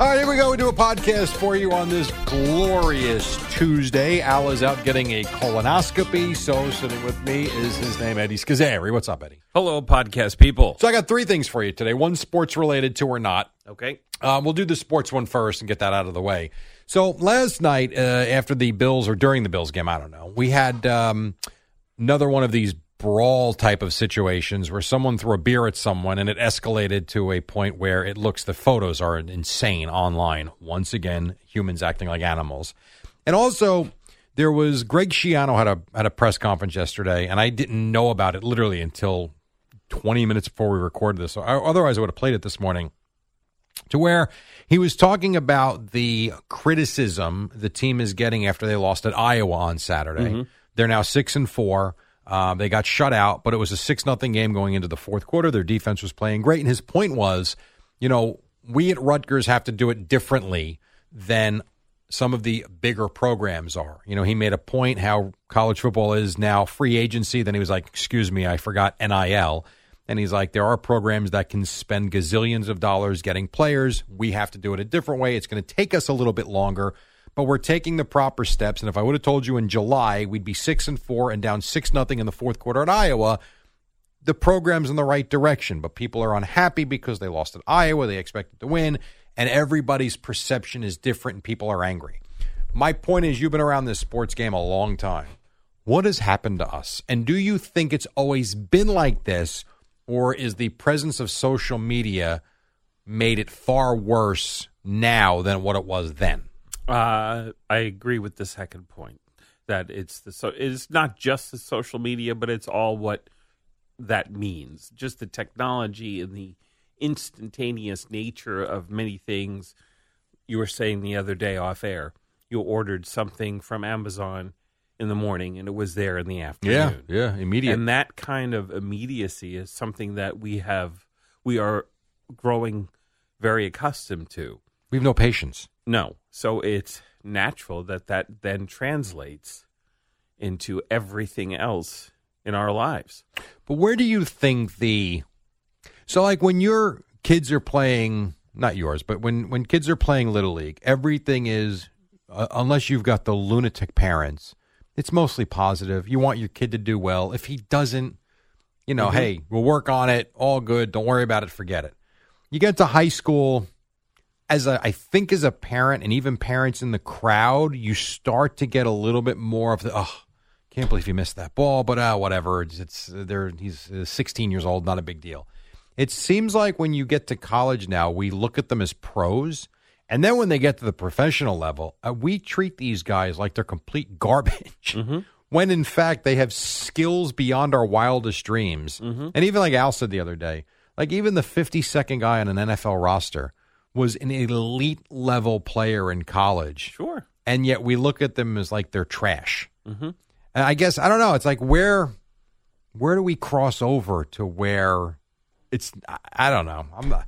All right, here we go. We do a podcast for you on this glorious Tuesday. Al is out getting a colonoscopy, so sitting with me is his name, Eddie Scozzare. What's up, Eddie? Hello, podcast people. So I got three things for you today. One sports related, two or not. Okay. Um, we'll do the sports one first and get that out of the way. So last night, uh, after the Bills or during the Bills game, I don't know, we had um, another one of these brawl type of situations where someone threw a beer at someone and it escalated to a point where it looks the photos are insane online. Once again, humans acting like animals. And also, there was Greg Schiano had a had a press conference yesterday, and I didn't know about it literally until 20 minutes before we recorded this. So I, otherwise, I would have played it this morning to where he was talking about the criticism the team is getting after they lost at Iowa on Saturday. Mm-hmm. They're now six and four. Um, they got shut out, but it was a six nothing game going into the fourth quarter. Their defense was playing great, and his point was, you know, we at Rutgers have to do it differently than some of the bigger programs are. You know, he made a point how college football is now free agency. Then he was like, "Excuse me, I forgot NIL." And he's like, there are programs that can spend gazillions of dollars getting players. We have to do it a different way. It's going to take us a little bit longer, but we're taking the proper steps. And if I would have told you in July we'd be six and four and down six nothing in the fourth quarter at Iowa, the program's in the right direction. But people are unhappy because they lost at Iowa. They expected to win, and everybody's perception is different, and people are angry. My point is, you've been around this sports game a long time. What has happened to us? And do you think it's always been like this, or is the presence of social media made it far worse now than what it was then? Uh, I agree with the second point that it's the so it's not just the social media, but it's all what that means. Just the technology and the instantaneous nature of many things. You were saying the other day off air, you ordered something from Amazon in the morning and it was there in the afternoon. yeah, yeah, immediate. And that kind of immediacy is something that we have we are growing very accustomed to. we have no patience. No. So it's natural that that then translates into everything else in our lives. But where do you think the so like when your kids are playing not yours, but when when kids are playing little league, everything is uh, unless you've got the lunatic parents, it's mostly positive. You want your kid to do well. If he doesn't, you know, hey, we'll work on it. All good. Don't worry about it. Forget it. You get to high school as a, I think as a parent and even parents in the crowd, you start to get a little bit more of the oh, can't believe you missed that ball, but uh, whatever. It's, it's there. He's uh, 16 years old, not a big deal. It seems like when you get to college now, we look at them as pros, and then when they get to the professional level, uh, we treat these guys like they're complete garbage. When in fact they have skills beyond our wildest dreams. And even like Al said the other day, like even the 52nd guy on an NFL roster was an elite level player in college Sure. and yet we look at them as like they're trash. Mm-hmm. And I guess I don't know. It's like where where do we cross over to where it's I, I don't know. I'm not.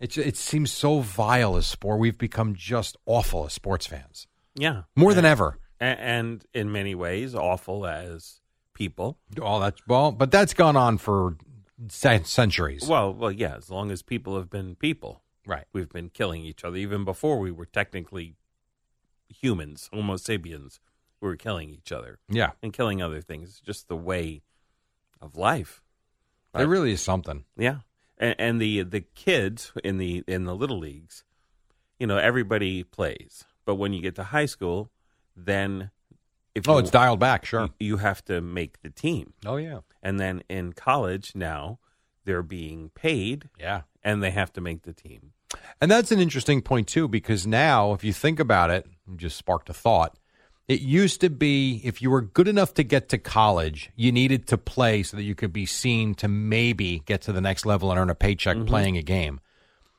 It it seems so vile as sport. We've become just awful as sports fans, Yeah, more than ever. And in many ways, awful as people. All that's well, but that's gone on for centuries. Well, well, yeah. As long as people have been people, right. we've been killing each other. Even before we were technically humans, Homo sapiens, we were killing each other Yeah. and killing other things. It's just the way of life. It really is something. Yeah, and, and the the kids in the in the little leagues, you know, everybody plays, but when you get to high school, then if Oh, you, it's dialed back. Sure. you, you have to make the team, Oh yeah. and then in college now they're being paid Yeah. and they have to make the team. And that's an interesting point too, because now, if you think about it, just sparked a thought. It used to be if you were good enough to get to college, you needed to play so that you could be seen to maybe get to the next level and earn a paycheck mm-hmm. playing a game.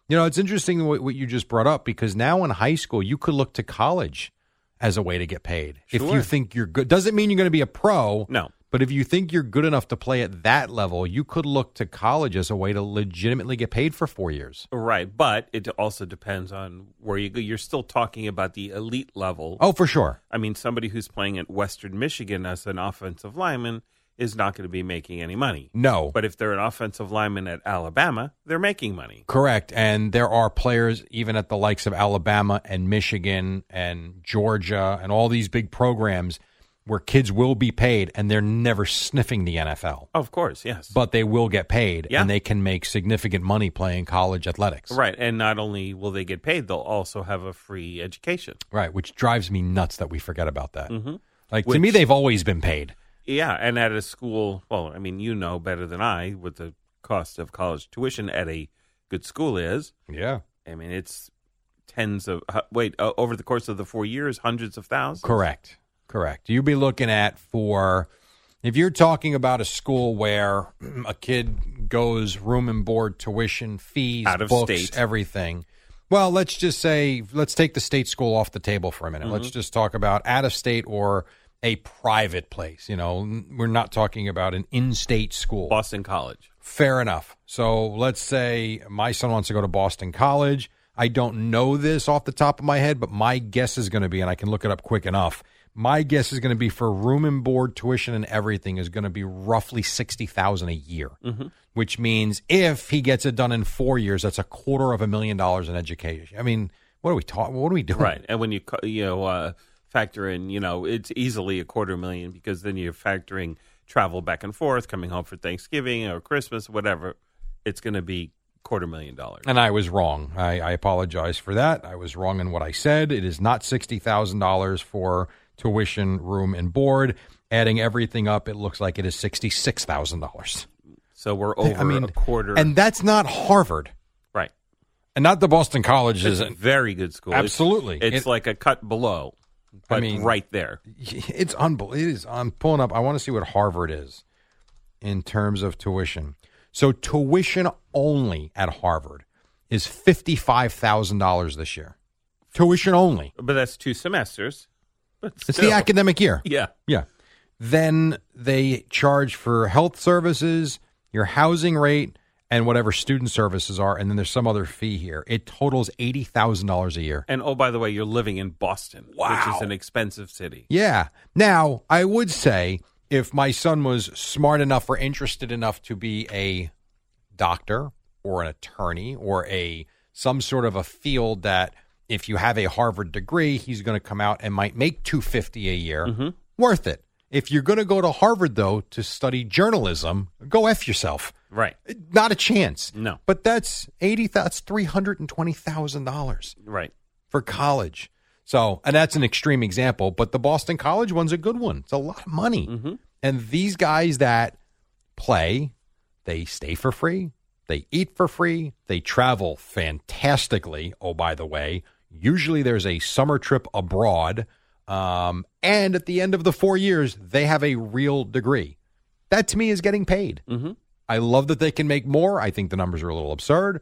You know, it's interesting what, what you just brought up because now in high school, you could look to college as a way to get paid. If you think you're good, doesn't mean you're going to be a pro. No. But if you think you're good enough to play at that level, you could look to college as a way to legitimately get paid for four years. Right, but it also depends on where you go. You're still talking about the elite level. Oh, for sure. I mean, somebody who's playing at Western Michigan as an offensive lineman is not going to be making any money. No. But if they're an offensive lineman at Alabama, they're making money. Correct. And there are players even at the likes of Alabama and Michigan and Georgia and all these big programs where kids will be paid and they're never sniffing the NFL, Of course, yes. but they will get paid Yeah. and they can make significant money playing college athletics. right, and not only will they get paid, they'll also have a free education. Right. Which drives me nuts that we forget about that. Mhm. Like to me, they've always been paid. Yeah, and at a school, well, I mean, you know better than I what the cost of college tuition at a good school is. Yeah. I mean, it's tens of wait uh, over the course of the four years, hundreds of thousands. Correct. Correct. You'd be looking at for if you're talking about a school where a kid goes room and board, tuition, fees, Out of books, state. everything. Well, let's just say let's take the state school off the table for a minute. Mm-hmm. Let's just talk about out of state or a private place. You know, we're not talking about an in-state school. Boston College. Fair enough. So let's say my son wants to go to Boston College. I don't know this off the top of my head, but my guess is going to be, and I can look it up quick enough. My guess is going to be for room and board, tuition, and everything is going to be roughly sixty thousand a year, which means if he gets it done in four years, that's a quarter of a million dollars in education. I mean, what are we talking? What are we doing? Right, and when you you know uh, factor in, you know, it's easily a quarter million because then you're factoring travel back and forth, coming home for Thanksgiving or Christmas, whatever. It's going to be quarter million dollars. And I was wrong. I, I apologize for that. I was wrong in what I said. It is not sixty thousand dollars for tuition, room, and board. Adding everything up, it looks like it is sixty six thousand dollars. So we're over I mean, a quarter. and that's not Harvard, right, and not the Boston College. it's Is a very good school. Absolutely. it's, It- like a cut below, but mean- right there. it's unbelievable. It is. I'm pulling up. I want to see what Harvard is in terms of tuition. So tuition only at Harvard is fifty five thousand dollars this year. Tuition only. But that's two semesters. It's the academic year. Yeah, Yeah. Then they charge for health services, your housing rate, and whatever student services are, and then there's some other fee here. It totals eighty thousand dollars a year. and oh, by the way, you're living in Boston, which is an expensive city. Yeah. Now, I would say if my son was smart enough or interested enough to be a doctor or an attorney or a some sort of a field that if you have a Harvard degree, he's going to come out and might make 250 a year, mm-hmm. worth it. If you're going to go to Harvard though to study journalism, go F yourself. Right, Not a chance. No. But that's 80 that's $320,000 right. for college. So, and that's an extreme example, but the Boston College one's a good one. It's a lot of money. Mm-hmm. And these guys that play, they stay for free, they eat for free, they travel fantastically. Oh, by the way, usually there's a summer trip abroad. Um, and at the end of the four years, they have a real degree. That to me is getting paid. Mm-hmm. I love that they can make more. I think the numbers are a little absurd.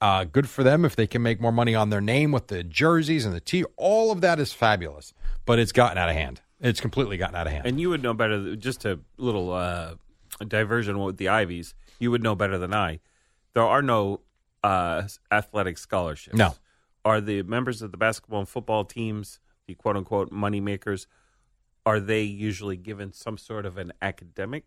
Uh, good for them if they can make more money on their name with the jerseys and the tee. All of that is fabulous, but it's gotten out of hand. It's completely gotten out of hand. And you would know better. Just a little uh, diversion with the Ivies. You would know better than I. there are no uh, athletic scholarships. No. Are the members of the basketball and football teams, the quote unquote money makers, are they usually given some sort of an academic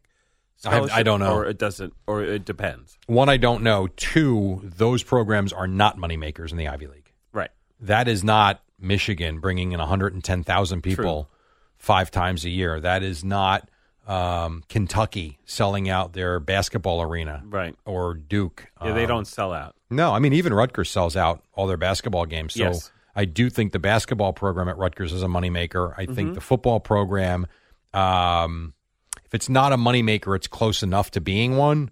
I- I don't know. Or it doesn't, or it depends. One, I don't know. Two, those programs are not moneymakers in the Ivy League. Right. That is not Michigan bringing in 110,000 people five times a year. That is not um, Kentucky selling out their basketball arena. Right. Or Duke. Yeah, they Um, don't sell out. No, I mean, even Rutgers sells out all their basketball games. So Yes. I do think the basketball program at Rutgers is a moneymaker. I Mm-hmm. think the football program, um, if it's not a moneymaker, it's close enough to being one.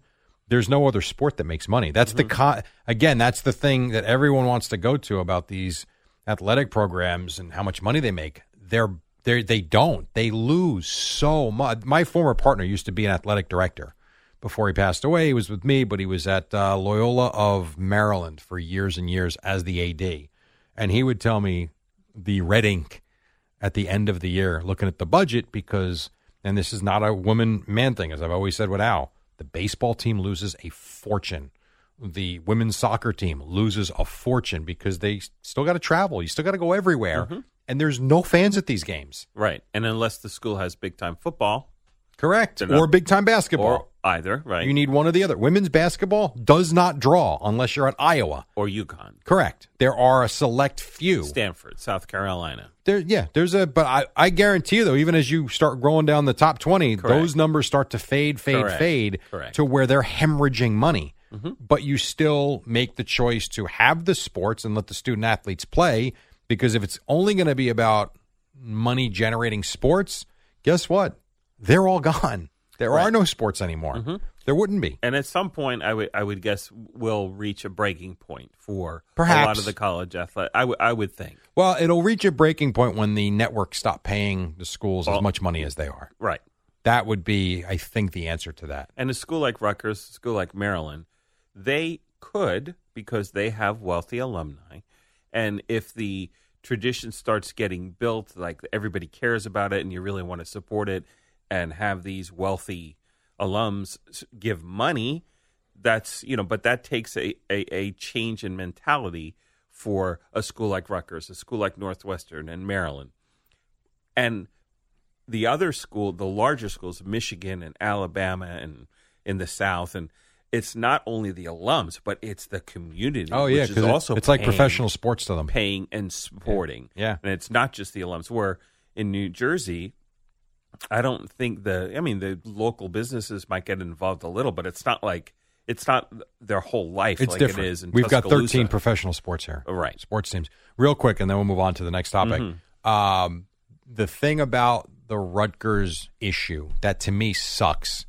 There's no other sport that makes money. That's the Mm-hmm. co- again, that's the thing that everyone wants to go to about these athletic programs and how much money they make. They're they they don't. They lose so much. My former partner used to be an athletic director before he passed away. He was with me, but he was at uh, Loyola of Maryland for years and years as the AD. And he would tell me the red ink at the end of the year looking at the budget because, and this is not a woman man thing, as I've always said with Al, the baseball team loses a fortune. The women's soccer team loses a fortune because they still got to travel. You still got to go everywhere. And there's no fans at these games. Right. And unless the school has big time football Correct. Or big time basketball. or either, right? You need one or the other. Women's basketball does not draw unless you're at Iowa. or UConn, Correct. There are a select few. Stanford, South Carolina. There, yeah, there's a, but I, I guarantee you though, even as you start growing down the top 20, Correct. those numbers start to fade, fade, Correct. fade Correct. Mm-hmm. to where they're hemorrhaging money. But you still make the choice to have the sports and let the student athletes play because if it's only going to be about money generating sports, guess what? They're all gone. There are Right. Mm-hmm. no sports anymore. There wouldn't be. And at some point, I would I would guess we'll reach a breaking point for Perhaps. a lot of the college athletic. I would think. Well, it'll reach a breaking point when the networks stop paying the schools as much money as they are. Right. That would be, I think, the answer to that. And a school like Rutgers, a school like Maryland, they could because they have wealthy alumni, and if the tradition starts getting built, like everybody cares about it, and you really want to support it, and have these wealthy alums give money, that's you know, but that takes a, a, a change in mentality for a school like Rutgers, a school like Northwestern and Maryland, and the other school, the larger schools, Michigan and Alabama and in the South, and it's not only the alums, but it's the community. Oh yeah, which is because also it's like professional sports to them. paying and supporting. Yeah. and it's not just the alums. Where in New Jersey, I don't think the. I mean, the local businesses might get involved a little, but it's not like it's not their whole life It's like different. it is in We've got 13 professional sports here. Right. Sports teams. Real quick, and then we'll move on to the next topic. Mm-hmm. Um, the thing about the Rutgers issue that to me sucks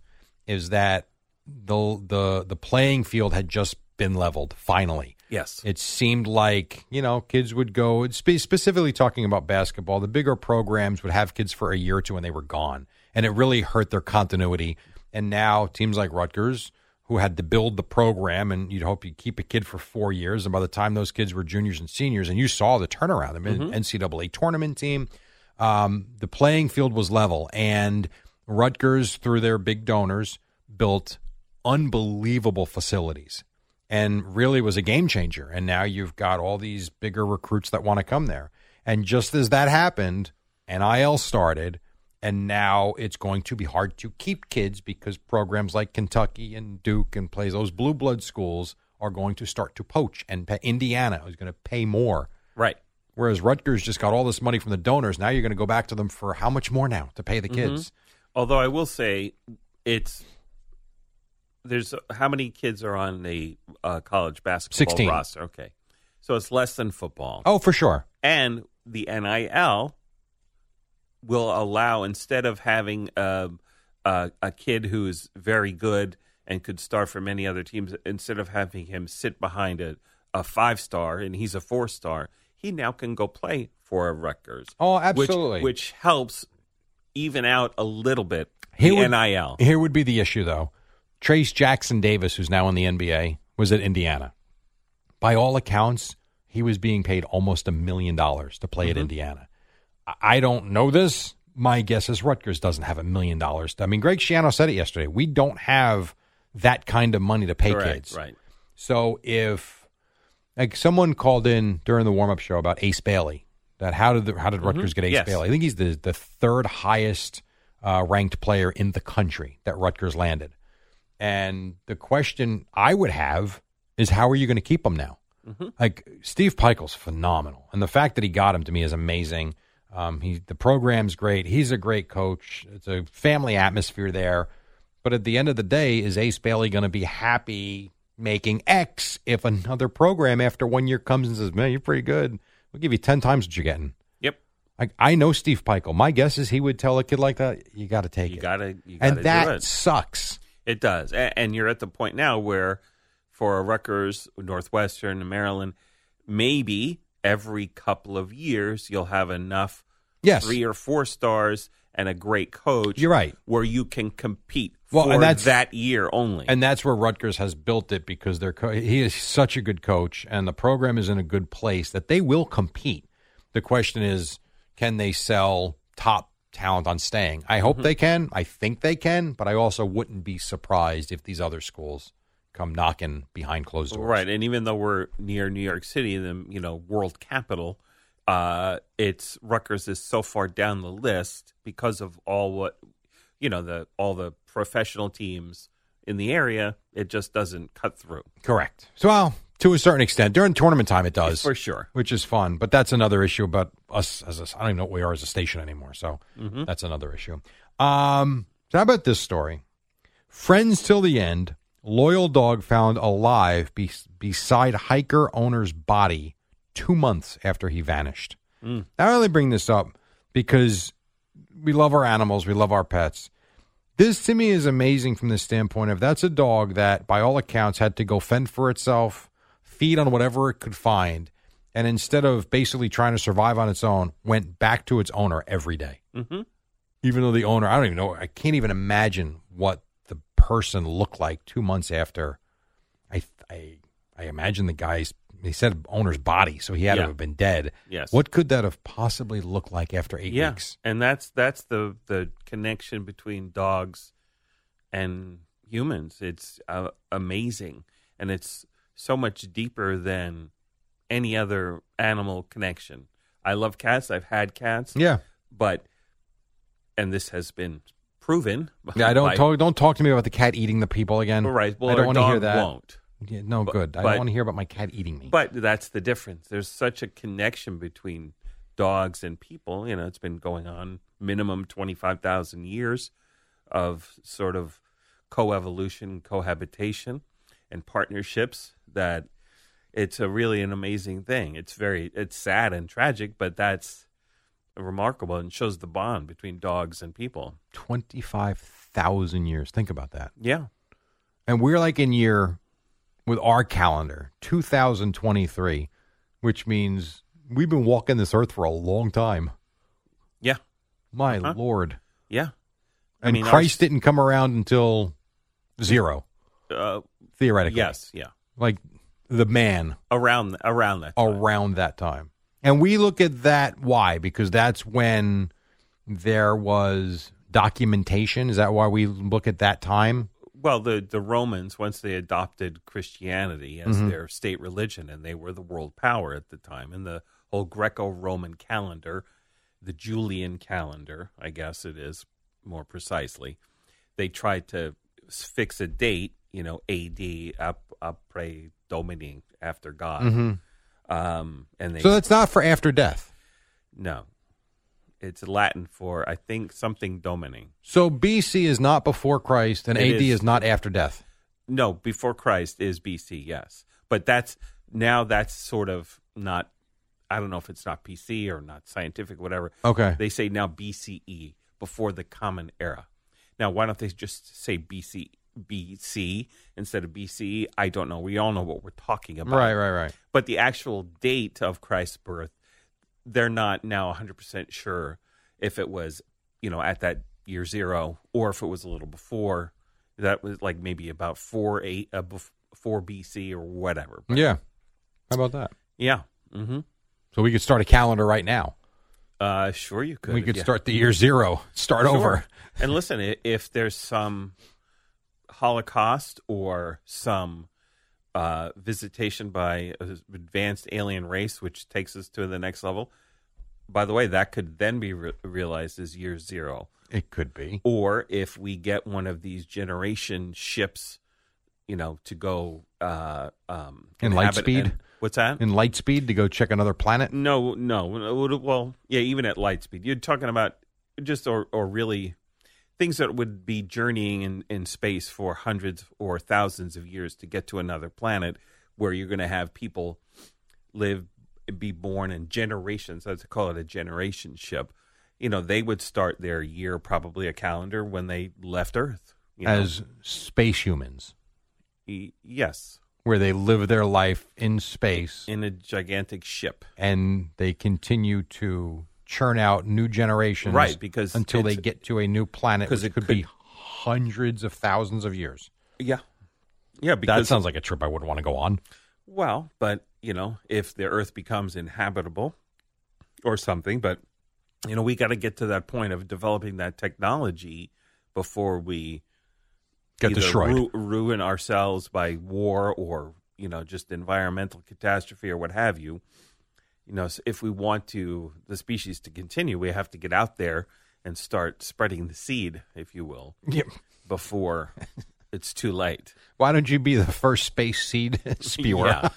is that the the the playing field had just been leveled finally. Yes. It seemed like, you know, kids would go, spe- specifically talking about basketball, the bigger programs would have kids for a year or two and they were gone. And it really hurt their continuity. And now teams like Rutgers, who had to build the program, and you'd hope you keep a kid for four years. And by the time those kids were juniors and seniors, and you saw the turnaround, I mean, NCAA tournament team, um, the playing field was level. And Rutgers, through their big donors, built unbelievable facilities and really was a game changer. And now you've got all these bigger recruits that want to come there. And just as that happened, NIL started, and now it's going to be hard to keep kids because programs like Kentucky and Duke and plays those blue blood schools are going to start to poach, and Indiana is going to pay more. right. Whereas Rutgers just got all this money from the donors. Now you're going to go back to them for how much more now to pay the mm-hmm. kids? Although I will say, it's there's how many kids are on the uh, college basketball 16. roster? Okay, so it's less than football. Oh, for sure. and the NIL will allow instead of having a, a, a kid who is very good and could start for many other teams, instead of having him sit behind a, a five star and he's a four star, he now can go play for a Rutgers. Oh, which- absolutely. Which, helps even out a little bit Here the would- NIL. Here would be the issue, though. Trayce Jackson Davis, who's now in the NBA, was at Indiana. By all accounts, he was being paid almost a million dollars to play at Indiana. I- don't know this. My guess is Rutgers doesn't have a million dollars. I mean, Greg Schiano said it yesterday. We don't have that kind of money to pay Correct, kids. right. So if like someone called in during the warm up show about Ace Bailey, that how did the, how did Rutgers get Ace Yes. Bailey? I think he's the the third highest uh, ranked player in the country that Rutgers landed. And the question I would have is how are you going to keep him now? Like Steve Pikiell's phenomenal, and the fact that he got him to me is amazing. Um, he the program's great. He's a great coach. It's a family atmosphere there. But at the end of the day, is Ace Bailey going to be happy making X if another program after one year comes and says, "Man, you're pretty good. We'll give you ten times what you're getting." Yep. I, I know Steve Peichel. My guess is he would tell a kid like that, "You got to take You it," gotta, you gotta and that do it. sucks. It does, and you're at the point now where, for Rutgers, Northwestern, Maryland, maybe every couple of years you'll have enough Yes. three or four stars and a great coach. You're right. where you can compete Well, for and that's- that year only. And that's where Rutgers has built it because they're co- he is such a good coach and the program is in a good place that they will compete. The question is, can they sell top talent on staying? I hope they can. I think they can, but I also wouldn't be surprised if these other schools come knocking behind closed doors. Right, and even though we're near New York City, the you know world capital, uh, it's Rutgers is so far down the list because of all what you know the all the professional teams in the area. It just doesn't cut through Correct. So, well, to a certain extent, during tournament time, it does for sure. which is fun. But that's another issue about us as a, I don't even know what we are as a station anymore. So that's another issue. Um, so how about this story? Friends till the end. Loyal dog found alive be- beside hiker owner's body two months after he vanished. Mm. I only bring this up because we love our animals, we love our pets. This to me is amazing from the standpoint of that's a dog that, by all accounts, had to go fend for itself, feed on whatever it could find, and instead of basically trying to survive on its own, went back to its owner every day. hmm Even though the owner, I don't even know, I can't even imagine what the person looked like two months after. I I I imagine the guy's. He said owner's body, so he had Yeah. to have been dead. Yes. What could that have possibly looked like after eight yeah, weeks? and that's that's the the connection between dogs and humans. It's uh, amazing, and it's so much deeper than any other animal connection. I love cats. I've had cats. Yeah. but and this has been proven. Yeah, I don't by- talk. Don't talk to me about the cat eating the people again. Right. Well, I don't want to hear that. Won't. Yeah, no, But- good. I but- don't want to hear about my cat eating me. But that's the difference. There's such a connection between dogs and people. You know, it's been going on minimum 25,000 years of sort of coevolution, cohabitation, and partnerships that it's a really an amazing thing. It's very, it's sad and tragic, but that's remarkable and shows the bond between dogs and people. Twenty-five thousand years. Think about that. Yeah. And we're like in year with our calendar, 2023, which means we've been walking this earth for a long time. Yeah. My Uh-huh. lord. Yeah. I And mean, our- Christ didn't come around until zero, Uh, theoretically. yes. Yeah. Like the man Around, around that. time. around that time. And we look at that why? Because that's when there was documentation. Is that why we look at that time? Well, the the Romans once they adopted Christianity as Mhm. their state religion, and they were the world power at the time, and the whole Greco-Roman calendar, the Julian calendar, I guess it is more precisely, they tried to fix a date, you know, A.D. up apre Domini after God, um, and they So that's not for after death. no, it's Latin for I think something Domini. So BC is not before Christ and It AD is. is. not after death. No, before Christ is BC, yes. But that's now that's sort of not I don't know if it's not PC or not scientific, whatever. Okay. They say now BCE, before the common era. Now why don't they just say BC BC instead of BCE? I don't know. We all know what we're talking about. Right, right, right. But the actual date of Christ's birth, they're not now 100% sure if it was, you know, at that year zero or if it was a little before. That was like maybe about 4 8 uh, bef- 4 BC or whatever. But Yeah. How about that? yeah. hmm So we could start a calendar right now. Uh, sure, you could. we could you- start the year zero, start Sure. over. and listen, if there's some Holocaust or some uh, visitation by an advanced alien race, which takes us to the next level. By the way, that could then be re- realized as year zero. It could be. Or if we get one of these generation ships, you know, to go uh, um, In light speed? and- what's that? In light speed to go check another planet? No, no. Well, yeah, even at light speed. You're talking about just or or really things that would be journeying in, in space for hundreds or thousands of years to get to another planet where you're going to have people live be born in generations let's call it a generation ship you know they would start their year probably a calendar when they left earth you know? As space humans, Y- yes. Where they live their life in space. In a gigantic ship. And they continue to churn out new generations. Right, because until they get to a new planet, because it could, could- be hundreds of thousands of years. yeah yeah That sounds like a trip I wouldn't want to go on. Well, but you know, if the Earth becomes inhabitable or something, but you know, we got to get to that point of developing that technology before we Get destroyed. ru- ruin ourselves by war or you know just environmental catastrophe or what have you. You know, if we want to the species to continue, we have to get out there and start spreading the seed, if you will, Yep. before it's too late. Why don't you be the first space seed spewer? Yeah.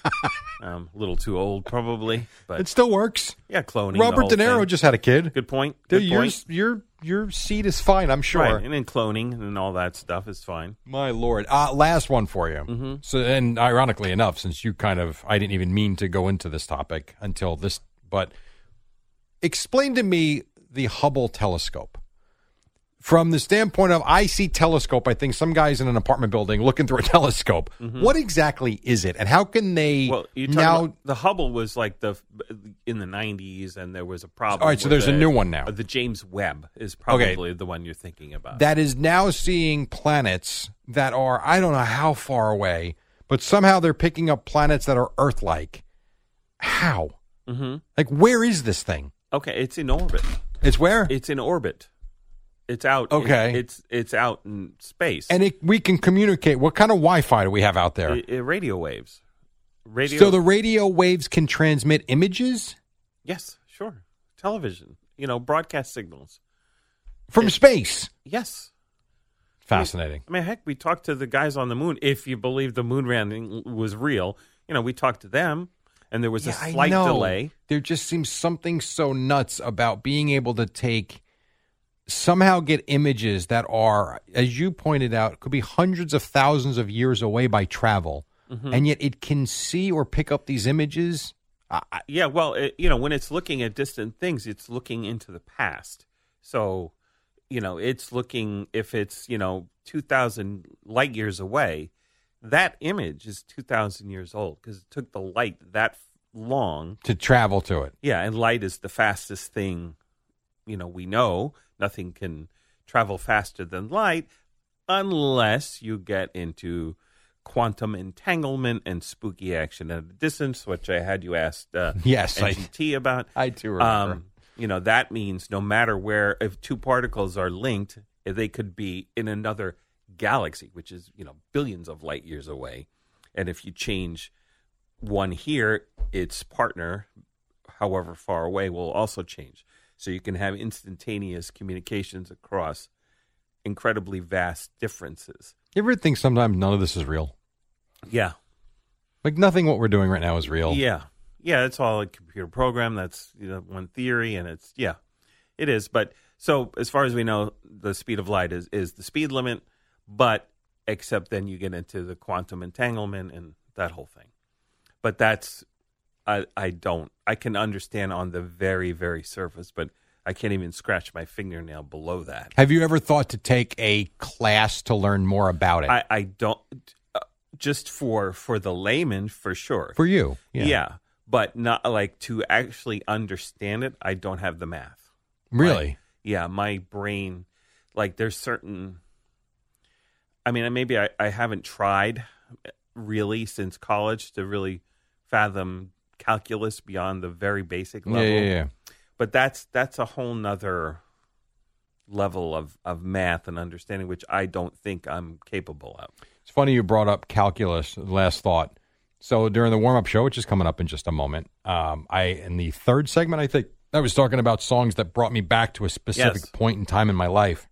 um, a little too old, probably, but It still works. yeah, cloning. Robert De Niro thing. just had a kid. Good point. Dude, Good your, your your seed is fine, I'm sure. Right, and then cloning and all that stuff is fine. My lord. Uh, last one for you. Mm-hmm. So, and ironically enough, since you kind of, I didn't even mean to go into this topic until this, but explain to me the Hubble telescope. From the standpoint of, I see telescope, I think some guys in an apartment building looking through a telescope. What exactly is it, and how can they Mm-hmm. Well, now? the Hubble was like the in the '90s, and there was a problem. All right, so there's a new one now. The James Webb is probably the one you're thinking about. that is now seeing planets that are I don't know how far away, but somehow they're picking up planets that are Earth-like. How? hmm Like, where is this thing? Okay, it's in orbit. It's where? It's in orbit. It's out. Okay. it's it's out in space. and it, we can communicate. What kind of Wi-Fi do we have out there? I- I- radio waves. Radio. so the radio waves can transmit images yes, sure. Television. You know, broadcast signals. from space. Yes. Fascinating. I mean, heck, we talked to the guys on the moon. If you believe the moon landing was real, you know, we talked to them, and there was Yeah, a I slight delay. There just seems something so nuts about being able to take somehow get images that are, as you pointed out, could be hundreds of thousands of years away by travel, Mm-hmm. and yet it can see or pick up these images. I, Yeah, well, it, you know, when it's looking at distant things, it's looking into the past. So, you know, it's looking if it's you know two thousand light years away. That image is two thousand years old because it took the light that long to travel to it. Yeah, and light is the fastest thing, you know, we know. Nothing can travel faster than light unless you get into quantum entanglement and spooky action at a distance, which I had you asked uh, Yes, I- about. I do remember. Um, you know, that means no matter where, if two particles are linked, they could be in another galaxy, which is, you know, billions of light years away. And if you change one here, its partner, however far away, will also change. So you can have instantaneous communications across incredibly vast differences. You ever think sometimes none of this is real? Yeah. Like nothing what we're doing right now is real. Yeah. Yeah, it's all a computer program. That's you know, one theory, and it's yeah, it is. But so as far as we know, the speed of light is is the speed limit, but except then you get into the quantum entanglement and that whole thing. But that's I I don't I can understand on the very very surface, but I can't even scratch my fingernail below that. Have you ever thought to take a class to learn more about it? I I don't uh, just for for the layman for sure. For you, Yeah. But not like to actually understand it, I don't have the math. Really? Like, yeah, my brain, like there's certain, I mean, maybe I, I haven't tried really since college to really fathom calculus beyond the very basic yeah, level. yeah, yeah. But that's, that's a whole nother level of, of math and understanding, which I don't think I'm capable of. It's funny you brought up calculus. Last thought. So during the warm up show, which is coming up in just a moment, um, I in the third segment, I think I was talking about songs that brought me back to a specific Yes. point in time in my life,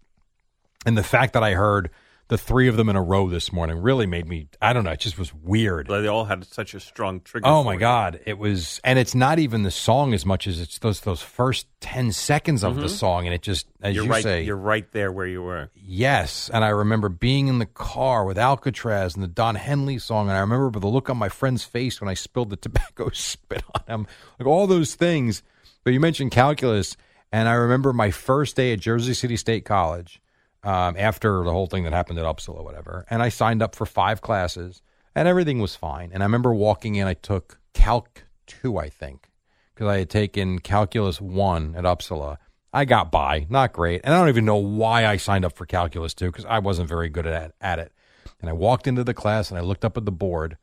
and the fact that I heard the three of them in a row this morning really made me. I don't know. It just was weird. They all had such a strong trigger. Oh my you. god, it was, and it's not even the song as much as it's those those first ten seconds of the song, and it just, as Mm-hmm. You're you right. say, You're right there where you were. Yes, and I remember being in the car with Alcatraz and the Don Henley song, and I remember the look on my friend's face when I spilled the tobacco spit on him, like all those things. But you mentioned calculus, and I remember my first day at Jersey City State College um, after the whole thing that happened at Upsala, whatever, and I signed up for five classes, and everything was fine. And I remember walking in, I took Calc two, I think, because I had taken Calculus one at Upsala. I got by, not great, and I don't even know why I signed up for Calculus two because I wasn't very good at at it. And I walked into the class and I looked up at the board,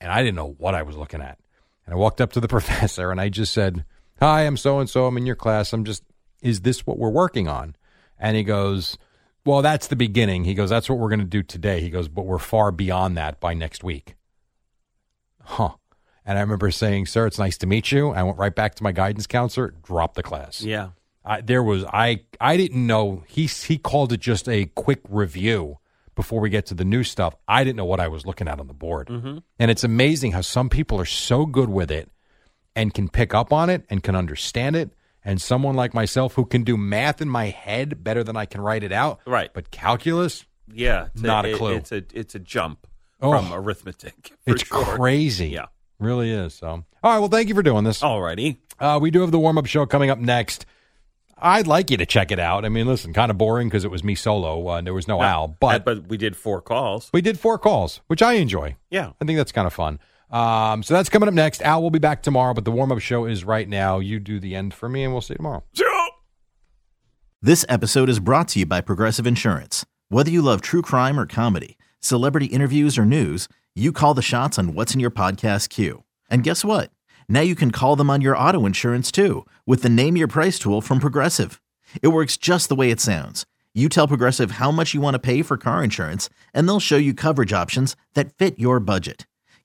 and I didn't know what I was looking at. And I walked up to the professor and I just said, "Hi, I'm so and so. I'm in your class. I'm just, is this what we're working on?" And he goes, "Well, that's the beginning." He goes, "That's what we're going to do today." He goes, "But we're far beyond that by next week." Huh. And I remember saying, "Sir, it's nice to meet you." I went right back to my guidance counselor, dropped the class. Yeah. I, there was I I didn't know he he called it just a quick review before we get to the new stuff. I didn't know what I was looking at on the board, mm-hmm. and it's amazing how some people are so good with it and can pick up on it and can understand it, and someone like myself who can do math in my head better than I can write it out. Right. but calculus, Yeah. It's Not a it- clue. It's a it's a jump Oh. from arithmetic. it's sure. crazy. Yeah. really is. So, all right. Well, thank you for doing this. Alrighty. Uh, we do have the warm up show coming up next. I'd like you to check it out. I mean, listen, kind of boring because it was me solo. Uh, there was no Al, but but we did four calls. we did four calls, which I enjoy. Yeah. I think that's kind of fun. Um, so that's coming up next. Al will be back tomorrow, but the warm up show is right now. You do the end for me, and we'll see you tomorrow. This episode is brought to you by Progressive Insurance. Whether you love true crime or comedy, celebrity interviews or news, you call the shots on what's in your podcast queue. And guess what? Now you can call them on your auto insurance too with the Name Your Price tool from Progressive. It works just the way it sounds. You tell Progressive how much you want to pay for car insurance, and they'll show you coverage options that fit your budget.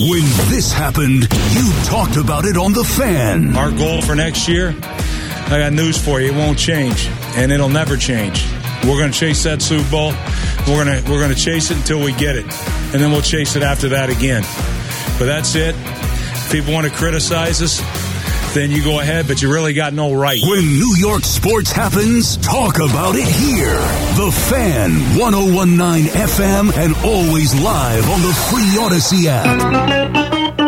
When this happened, you talked about it on The Fan. Our goal for next year, I got news for you. It won't change, and it'll never change. We're going to chase that Super Bowl. We're going to we're going to chase it until we get it, and then we'll chase it after that again. But that's it. People want to criticize us, then you go ahead. But you really got no right. When New York sports happens, talk about it here. The Fan, 1019 FM, and always live on the free Audacy app.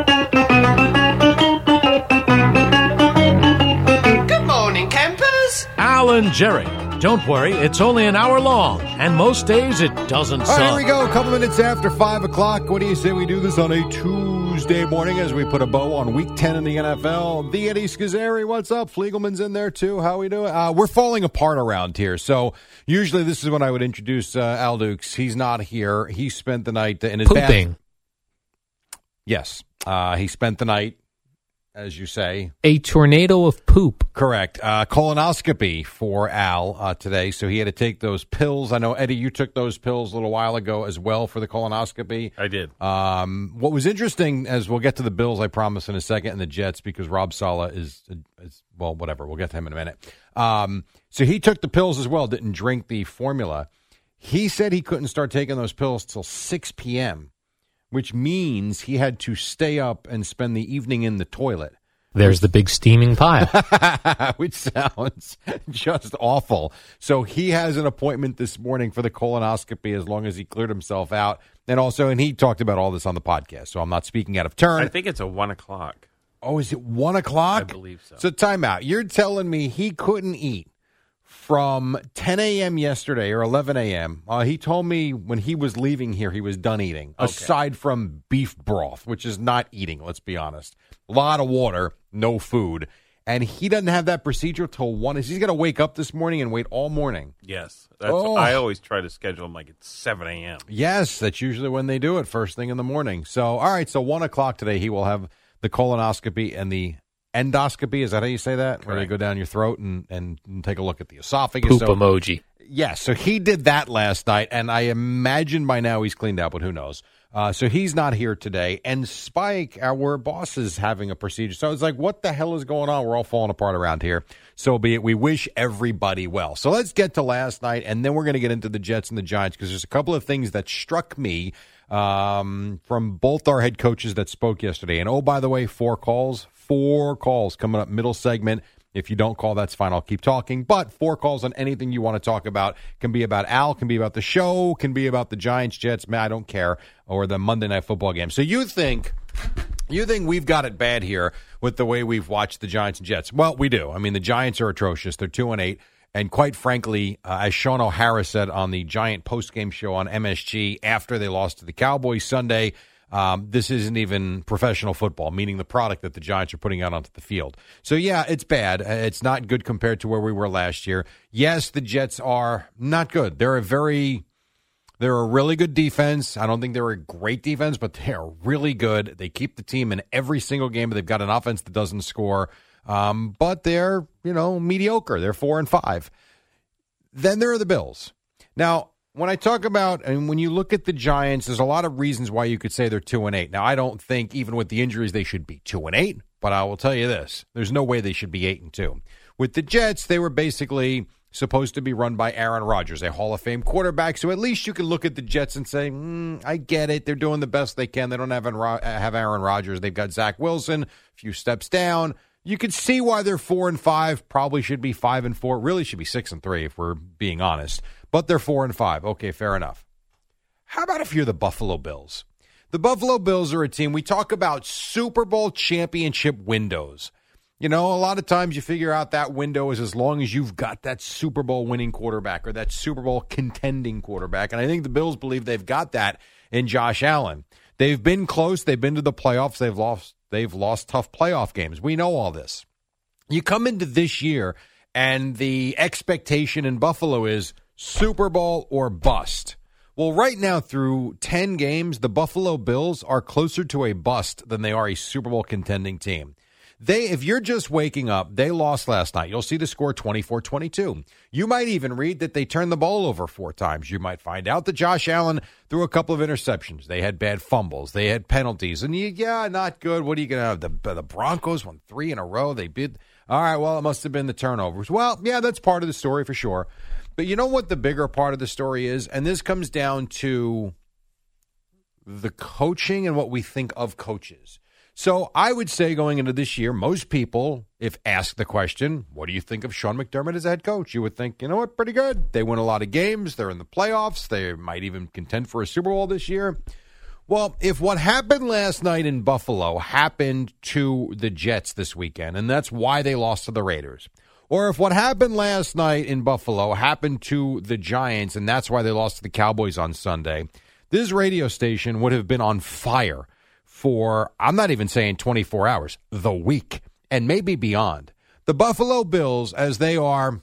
Good morning, campers. Alan Jerry. Don't worry, it's only an hour long, and most days it doesn't All suck. right, here we go. A couple minutes after 5 o'clock. What do you say we do this on a Tuesday morning as we put a bow on week 10 in the NFL? The Eddie Scozzare, what's up? Fliegelman's in there too. How we doing? Uh, we're falling apart around here. So usually this is when I would introduce uh, Al Dukes. He's not here. He spent the night in his Pooping. Yes. Uh, he spent the night as you say. A tornado of poop. Correct. Uh, colonoscopy for Al uh, today. So he had to take those pills. I know, Eddie, you took those pills a little while ago as well for the colonoscopy. I did. Um, what was interesting, as we'll get to the Bills, I promise, in a second, and the Jets, because Rob Sala is, is well, whatever. We'll get to him in a minute. Um, so he took the pills as well, didn't drink the formula. He said he couldn't start taking those pills till 6 p.m., which means he had to stay up and spend the evening in the toilet. There's the big steaming pile. which sounds just awful. So he has an appointment this morning for the colonoscopy as long as he cleared himself out. And also, and he talked about all this on the podcast, so I'm not speaking out of turn. I think it's a one o'clock. Oh, is it one o'clock? I believe so. So timeout. You're telling me he couldn't eat from 10 a.m. yesterday or 11 a.m. Uh, he told me when he was leaving here, he was done eating, Okay. aside from beef broth, which is not eating, let's be honest. A lot of water, no food. And he doesn't have that procedure till 1. Is he's going to wake up this morning and wait all morning. Yes, that's. Oh. I always try to schedule them like at seven a.m. Yes, that's usually when they do it, first thing in the morning. So, all right, so 1 o'clock today, he will have the colonoscopy and the endoscopy. Is that how you say that? Where they go down your throat and, and, and take a look at the esophagus. Poop So- emoji. Yes, so he did that last night, and I imagine by now he's cleaned out, but who knows? Uh, so he's not here today, and Spike, our boss, is having a procedure. So it's like, what the hell is going on? We're all falling apart around here. So be it. We wish everybody well. So let's get to last night, and then we're going to get into the Jets and the Giants because there's a couple of things that struck me um, from both our head coaches that spoke yesterday. And oh, by the way, four calls, four calls coming up middle segment. If you don't call, that's fine. I'll keep talking. But four calls on anything you want to talk about can be about Al, can be about the show, can be about the Giants, Jets. Man, I don't care, or the Monday Night Football game. So you think you think we've got it bad here with the way we've watched the Giants and Jets? Well, we do. I mean, the Giants are atrocious. They're two and eight. And quite frankly, uh, as Shaun O'Hara said on the Giant postgame show on MSG after they lost to the Cowboys Sunday, um, this isn't even professional football, meaning the product that the Giants are putting out onto the field. So, yeah, it's bad. Uh, It's not good compared to where we were last year. Yes, the Jets are not good. They're a very they're a really good defense. I don't think they're a great defense, but they're really good. They keep the team in every single game. They've got an offense that doesn't score, um, but they're you know mediocre. They're four and five. Then there are the Bills. Now, when I talk about and when you look at the Giants, there's a lot of reasons why you could say they're two and eight. Now, I don't think even with the injuries they should be two and eight, but I will tell you this: there's no way they should be eight and two. With the Jets, they were basically supposed to be run by Aaron Rodgers, a Hall of Fame quarterback. So at least you can look at the Jets and say, mm, I get it. They're doing the best they can. They don't have have Aaron Rodgers. They've got Zach Wilson, a few steps down. You can see why they're four and five. Probably should be five and four. Really should be six and three if we're being honest. But they're four and five. Okay, fair enough. How about if you're the Buffalo Bills? The Buffalo Bills are a team we talk about Super Bowl championship windows. You know, a lot of times you figure out that window is as long as you've got that Super Bowl winning quarterback or that Super Bowl contending quarterback. And I think the Bills believe they've got that in Josh Allen. They've been close, they've been to the playoffs, they've lost they've lost tough playoff games. We know all this. You come into this year and the expectation in Buffalo is Super Bowl or bust. Well, right now, through 10 games, the Buffalo Bills are closer to a bust than they are a Super Bowl contending team. They, if you're just waking up, they lost last night. You'll see the score 24 22. You might even read that they turned the ball over four times. You might find out that Josh Allen threw a couple of interceptions. They had bad fumbles. They had penalties. And you, yeah, not good. What are you going to have? The, the Broncos won three in a row. They bid. All right, well, it must have been the turnovers. Well, yeah, that's part of the story for sure. But you know what the bigger part of the story is? And this comes down to the coaching and what we think of coaches. So I would say going into this year, most people, if asked the question, what do you think of Sean McDermott as a head coach? You would think, you know what, pretty good. They win a lot of games. They're in the playoffs. They might even contend for a Super Bowl this year. Well, if what happened last night in Buffalo happened to the Jets this weekend, and that's why they lost to the Raiders, or if what happened last night in Buffalo happened to the Giants, and that's why they lost to the Cowboys on Sunday, this radio station would have been on fire for, I'm not even saying 24 hours, the week, and maybe beyond. The Buffalo Bills, as they are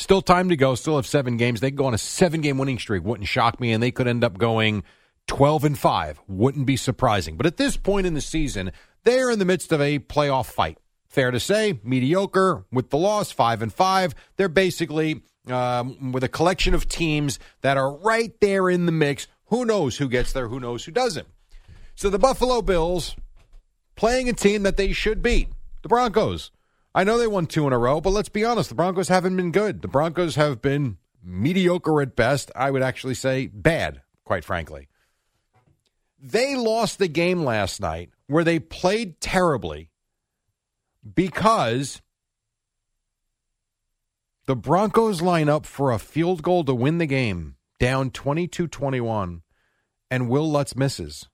Still time to go. Still have seven games. They could go on a seven game winning streak. Wouldn't shock me. And they could end up going 12 and 5. Wouldn't be surprising. But at this point in the season, they are in the midst of a playoff fight. Fair to say, mediocre with the loss, five and five. They're basically um, with a collection of teams that are right there in the mix. Who knows who gets there? Who knows who doesn't? So the Buffalo Bills playing a team that they should beat, the Broncos. I know they won two in a row, but let's be honest, the Broncos haven't been good. The Broncos have been mediocre at best. I would actually say bad, quite frankly. They lost the game last night where they played terribly because the Broncos line up for a field goal to win the game, down 22 21, and Wil Lutz misses.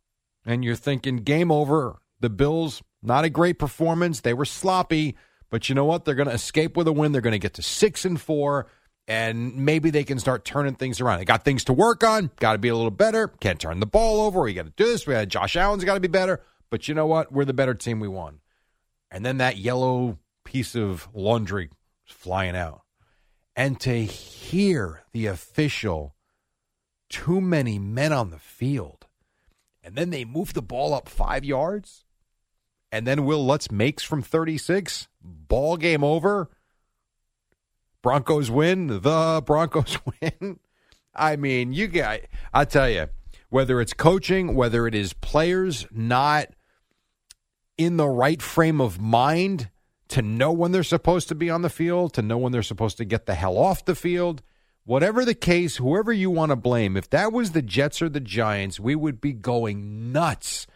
And you're thinking, game over. The Bills, not a great performance. They were sloppy, but you know what? They're going to escape with a win. They're going to get to six and four, and maybe they can start turning things around. They got things to work on. Got to be a little better. Can't turn the ball over. You got to do this. We had Josh Allen's got to be better. But you know what? We're the better team. We won. And then that yellow piece of laundry flying out. And to hear the official, too many men on the field, and then they move the ball up five yards, and then Wil Lutz makes from 36, ball game over. Broncos win. The Broncos win. I mean, you got, I tell you, whether it's coaching, whether it is players not in the right frame of mind to know when they're supposed to be on the field, to know when they're supposed to get the hell off the field. Whatever the case, whoever you want to blame, if that was the Jets or the Giants, we would be going nuts.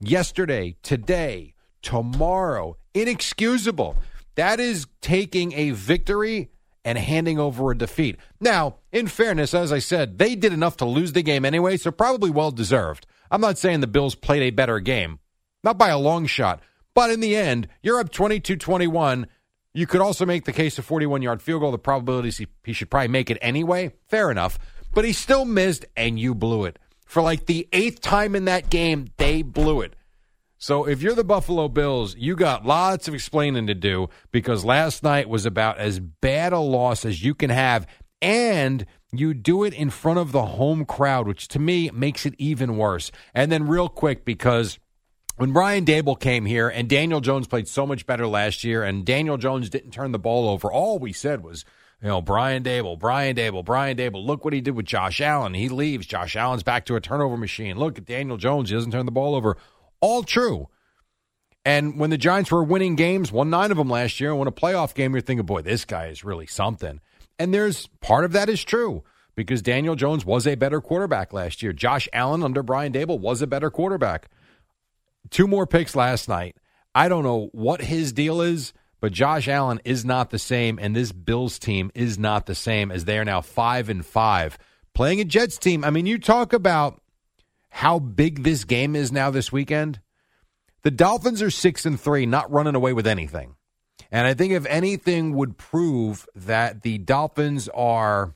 Yesterday, today, tomorrow, inexcusable. That is taking a victory and handing over a defeat. Now, in fairness, as I said, they did enough to lose the game anyway, so probably well deserved. I'm not saying the Bills played a better game, not by a long shot. But in the end, you're up 22 21. You could also make the case of 41 yard field goal. The probability is he, he should probably make it anyway. Fair enough. But he still missed, and you blew it. For like the eighth time in that game, they blew it. So if you're the Buffalo Bills, you got lots of explaining to do because last night was about as bad a loss as you can have. And you do it in front of the home crowd, which to me makes it even worse. And then, real quick, because when Brian Daboll came here and Daniel Jones played so much better last year, and Daniel Jones didn't turn the ball over, all we said was, you know, Brian Daboll, Brian Daboll, Brian Daboll. Look what he did with Josh Allen. He leaves. Josh Allen's back to a turnover machine. Look at Daniel Jones. He doesn't turn the ball over. All true. And when the Giants were winning games, won nine of them last year, and won a playoff game, you're thinking, boy, this guy is really something. And there's part of that is true because Daniel Jones was a better quarterback last year. Josh Allen under Brian Daboll was a better quarterback. Two more picks last night. I don't know what his deal is, but Josh Allen is not the same, and this Bills team is not the same as they are now five and five. Playing a Jets team. I mean, you talk about how big this game is now this weekend. The Dolphins are six and three, not running away with anything. And I think if anything would prove that the Dolphins are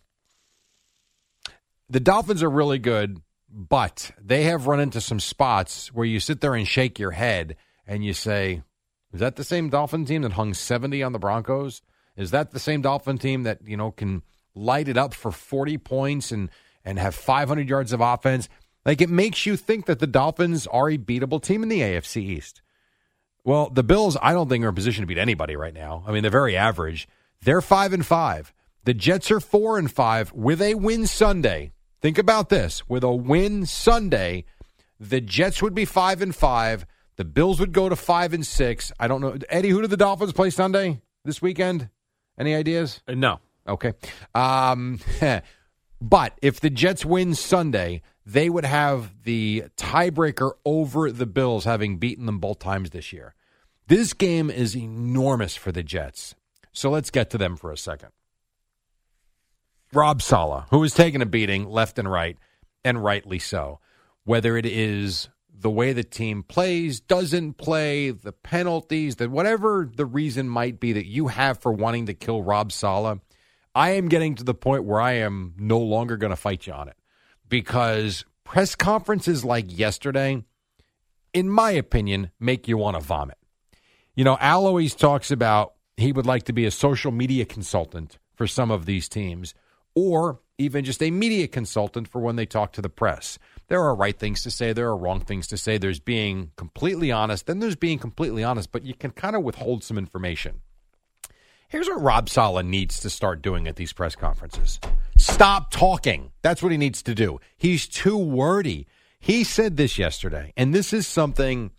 the Dolphins are really good, but they have run into some spots where you sit there and shake your head and you say, is that the same Dolphin team that hung 70 on the Broncos? Is that the same Dolphin team that, you know, can light it up for 40 points and and have 500 yards of offense? Like it makes you think that the Dolphins are a beatable team in the AFC East. Well, the Bills, I don't think are in position to beat anybody right now. I mean, they're very average. They're five and five. The Jets are four and five with a win Sunday. Think about this: with a win Sunday, the Jets would be five and five. The Bills would go to five and six. I don't know, Eddie. Who do the Dolphins play Sunday this weekend? Any ideas? Uh, no. Okay. Um, but if the Jets win Sunday, they would have the tiebreaker over the Bills, having beaten them both times this year. This game is enormous for the Jets. So let's get to them for a second. Rob Saleh, who is taking a beating left and right, and rightly so. Whether it is the way the team plays, doesn't play, the penalties, that whatever the reason might be that you have for wanting to kill Rob Saleh, I am getting to the point where I am no longer going to fight you on it because press conferences like yesterday, in my opinion, make you want to vomit. You know, Al always talks about he would like to be a social media consultant for some of these teams or even just a media consultant for when they talk to the press. There are right things to say, there are wrong things to say. There's being completely honest, then there's being completely honest, but you can kind of withhold some information. Here's what Rob Saleh needs to start doing at these press conferences stop talking. That's what he needs to do. He's too wordy. He said this yesterday, and this is something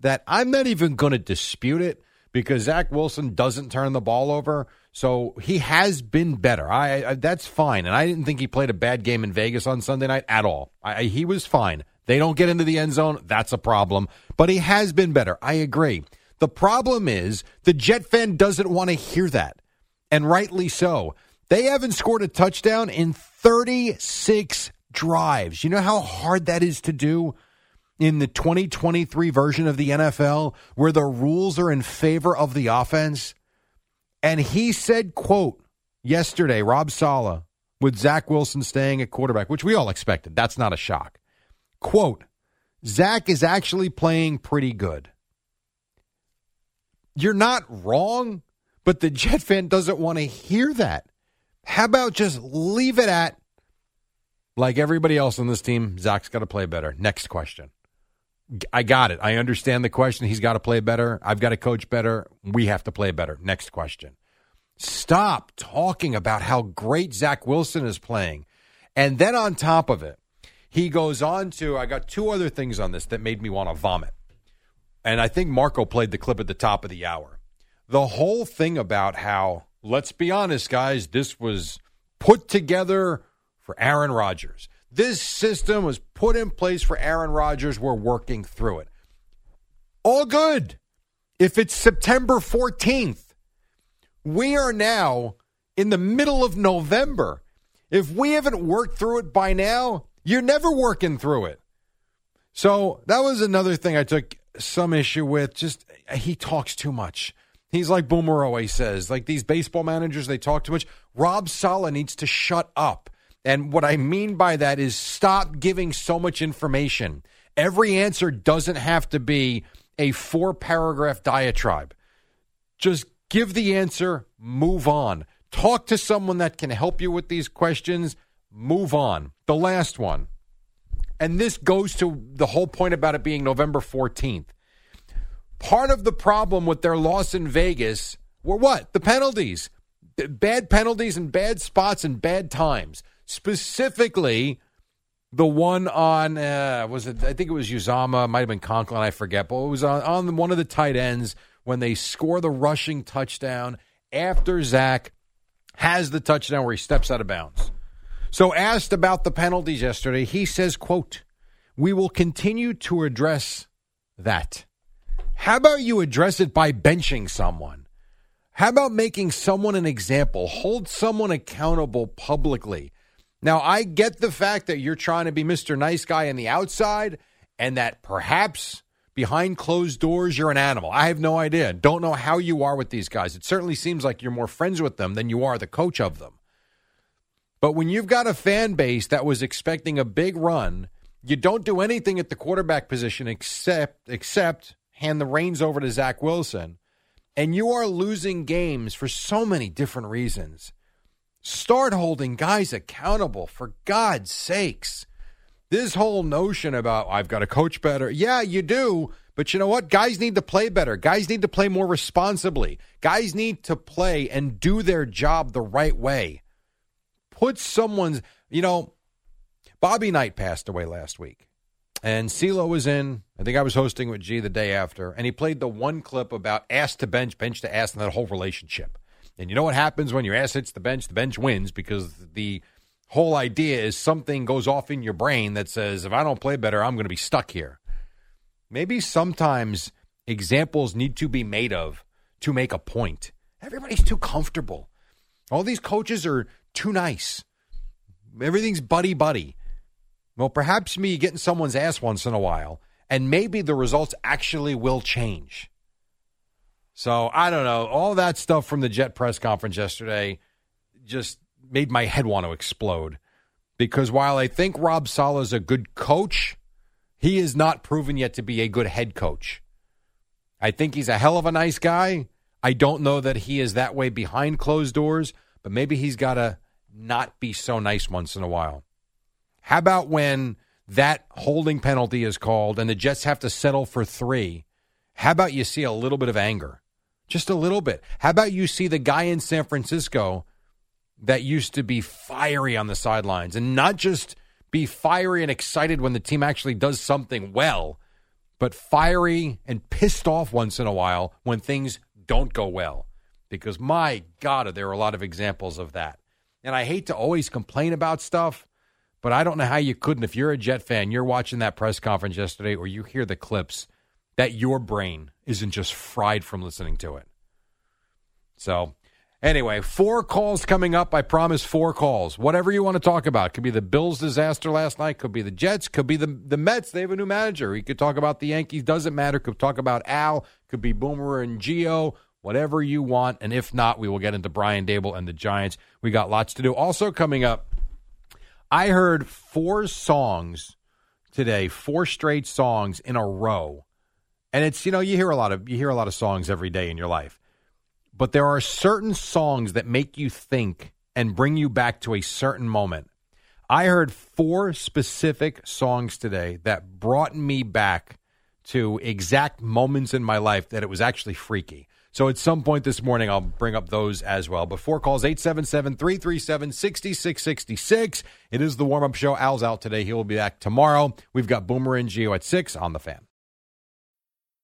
that I'm not even going to dispute it because Zach Wilson doesn't turn the ball over. So he has been better. I, I that's fine, and I didn't think he played a bad game in Vegas on Sunday night at all. I, he was fine. They don't get into the end zone. That's a problem. But he has been better. I agree. The problem is the Jet fan doesn't want to hear that, and rightly so. They haven't scored a touchdown in 36 drives. You know how hard that is to do? In the 2023 version of the NFL where the rules are in favor of the offense? And he said, quote, yesterday, Rob Saleh, with Zach Wilson staying at quarterback, which we all expected. That's not a shock. Quote, Zach is actually playing pretty good. You're not wrong, but the Jet fan doesn't want to hear that. How about just leave it at, like everybody else on this team, Zach's got to play better. Next question. I got it. I understand the question. He's got to play better. I've got to coach better. We have to play better. Next question. Stop talking about how great Zach Wilson is playing. And then on top of it, he goes on to I got two other things on this that made me want to vomit. And I think Marco played the clip at the top of the hour. The whole thing about how, let's be honest, guys, this was put together for Aaron Rodgers. This system was put in place for Aaron Rodgers. We're working through it. All good. If it's September 14th, we are now in the middle of November. If we haven't worked through it by now, you're never working through it. So that was another thing I took some issue with. Just he talks too much. He's like Boomer always says, like these baseball managers, they talk too much. Rob Saleh needs to shut up. And what I mean by that is stop giving so much information. Every answer doesn't have to be a four paragraph diatribe. Just give the answer, move on. Talk to someone that can help you with these questions, move on. The last one. And this goes to the whole point about it being November 14th. Part of the problem with their loss in Vegas were what? The penalties. Bad penalties and bad spots and bad times specifically the one on uh, was it? I think it was Uzomah, might have been Conklin, I forget, but it was on, on one of the tight ends when they score the rushing touchdown after Zach has the touchdown where he steps out of bounds. So asked about the penalties yesterday, he says, "quote We will continue to address that. How about you address it by benching someone? How about making someone an example? Hold someone accountable publicly." Now, I get the fact that you're trying to be Mr. Nice Guy on the outside and that perhaps behind closed doors you're an animal. I have no idea. Don't know how you are with these guys. It certainly seems like you're more friends with them than you are the coach of them. But when you've got a fan base that was expecting a big run, you don't do anything at the quarterback position except except hand the reins over to Zach Wilson, and you are losing games for so many different reasons. Start holding guys accountable for God's sakes. This whole notion about I've got to coach better. Yeah, you do. But you know what? Guys need to play better. Guys need to play more responsibly. Guys need to play and do their job the right way. Put someone's, you know, Bobby Knight passed away last week. And CeeLo was in. I think I was hosting with G the day after. And he played the one clip about ask to bench, bench to ask, and that whole relationship. And you know what happens when your ass hits the bench? The bench wins because the whole idea is something goes off in your brain that says, if I don't play better, I'm going to be stuck here. Maybe sometimes examples need to be made of to make a point. Everybody's too comfortable. All these coaches are too nice. Everything's buddy buddy. Well, perhaps me getting someone's ass once in a while, and maybe the results actually will change. So I don't know. All that stuff from the Jet press conference yesterday just made my head want to explode. Because while I think Rob Saleh is a good coach, he is not proven yet to be a good head coach. I think he's a hell of a nice guy. I don't know that he is that way behind closed doors, but maybe he's got to not be so nice once in a while. How about when that holding penalty is called and the Jets have to settle for three, how about you see a little bit of anger? Just a little bit. How about you see the guy in San Francisco that used to be fiery on the sidelines and not just be fiery and excited when the team actually does something well, but fiery and pissed off once in a while when things don't go well. Because my God, there are a lot of examples of that. And I hate to always complain about stuff, but I don't know how you couldn't. If you're a Jet fan, you're watching that press conference yesterday or you hear the clips, that your brain isn't just fried from listening to it. So, anyway, four calls coming up. I promise four calls. Whatever you want to talk about. Could be the Bills disaster last night, could be the Jets, could be the, the Mets. They have a new manager. We could talk about the Yankees. Doesn't matter. Could talk about Al, could be Boomer and Gio whatever you want. And if not, we will get into Brian Daboll and the Giants. We got lots to do. Also, coming up, I heard four songs today, four straight songs in a row. And it's, you know, you hear a lot of you hear a lot of songs every day in your life. But there are certain songs that make you think and bring you back to a certain moment. I heard four specific songs today that brought me back to exact moments in my life that it was actually freaky. So at some point this morning, I'll bring up those as well. Before calls 877 337 6666. It is the warm up show. Al's out today. He will be back tomorrow. We've got Boomer and Gio at 6 on the fan.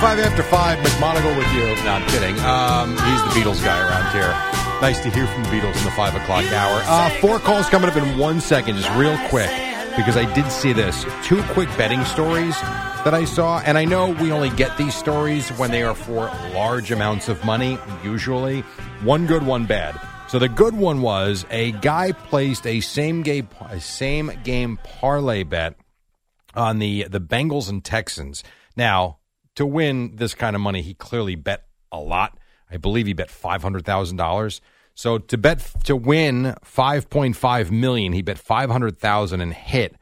25 after 5, McMonagle with you. No, I'm kidding. Um, he's the Beatles guy around here. Nice to hear from the Beatles in the 5 o'clock hour. Uh, four calls coming up in one second, just real quick, because I did see this. Two quick betting stories that I saw, and I know we only get these stories when they are for large amounts of money, usually. One good, one bad. So the good one was a guy placed a same game same game parlay bet on the the Bengals and Texans. Now, to win this kind of money, he clearly bet a lot. I believe he bet five hundred thousand dollars. So to bet to win five point five million, he bet five hundred thousand and hit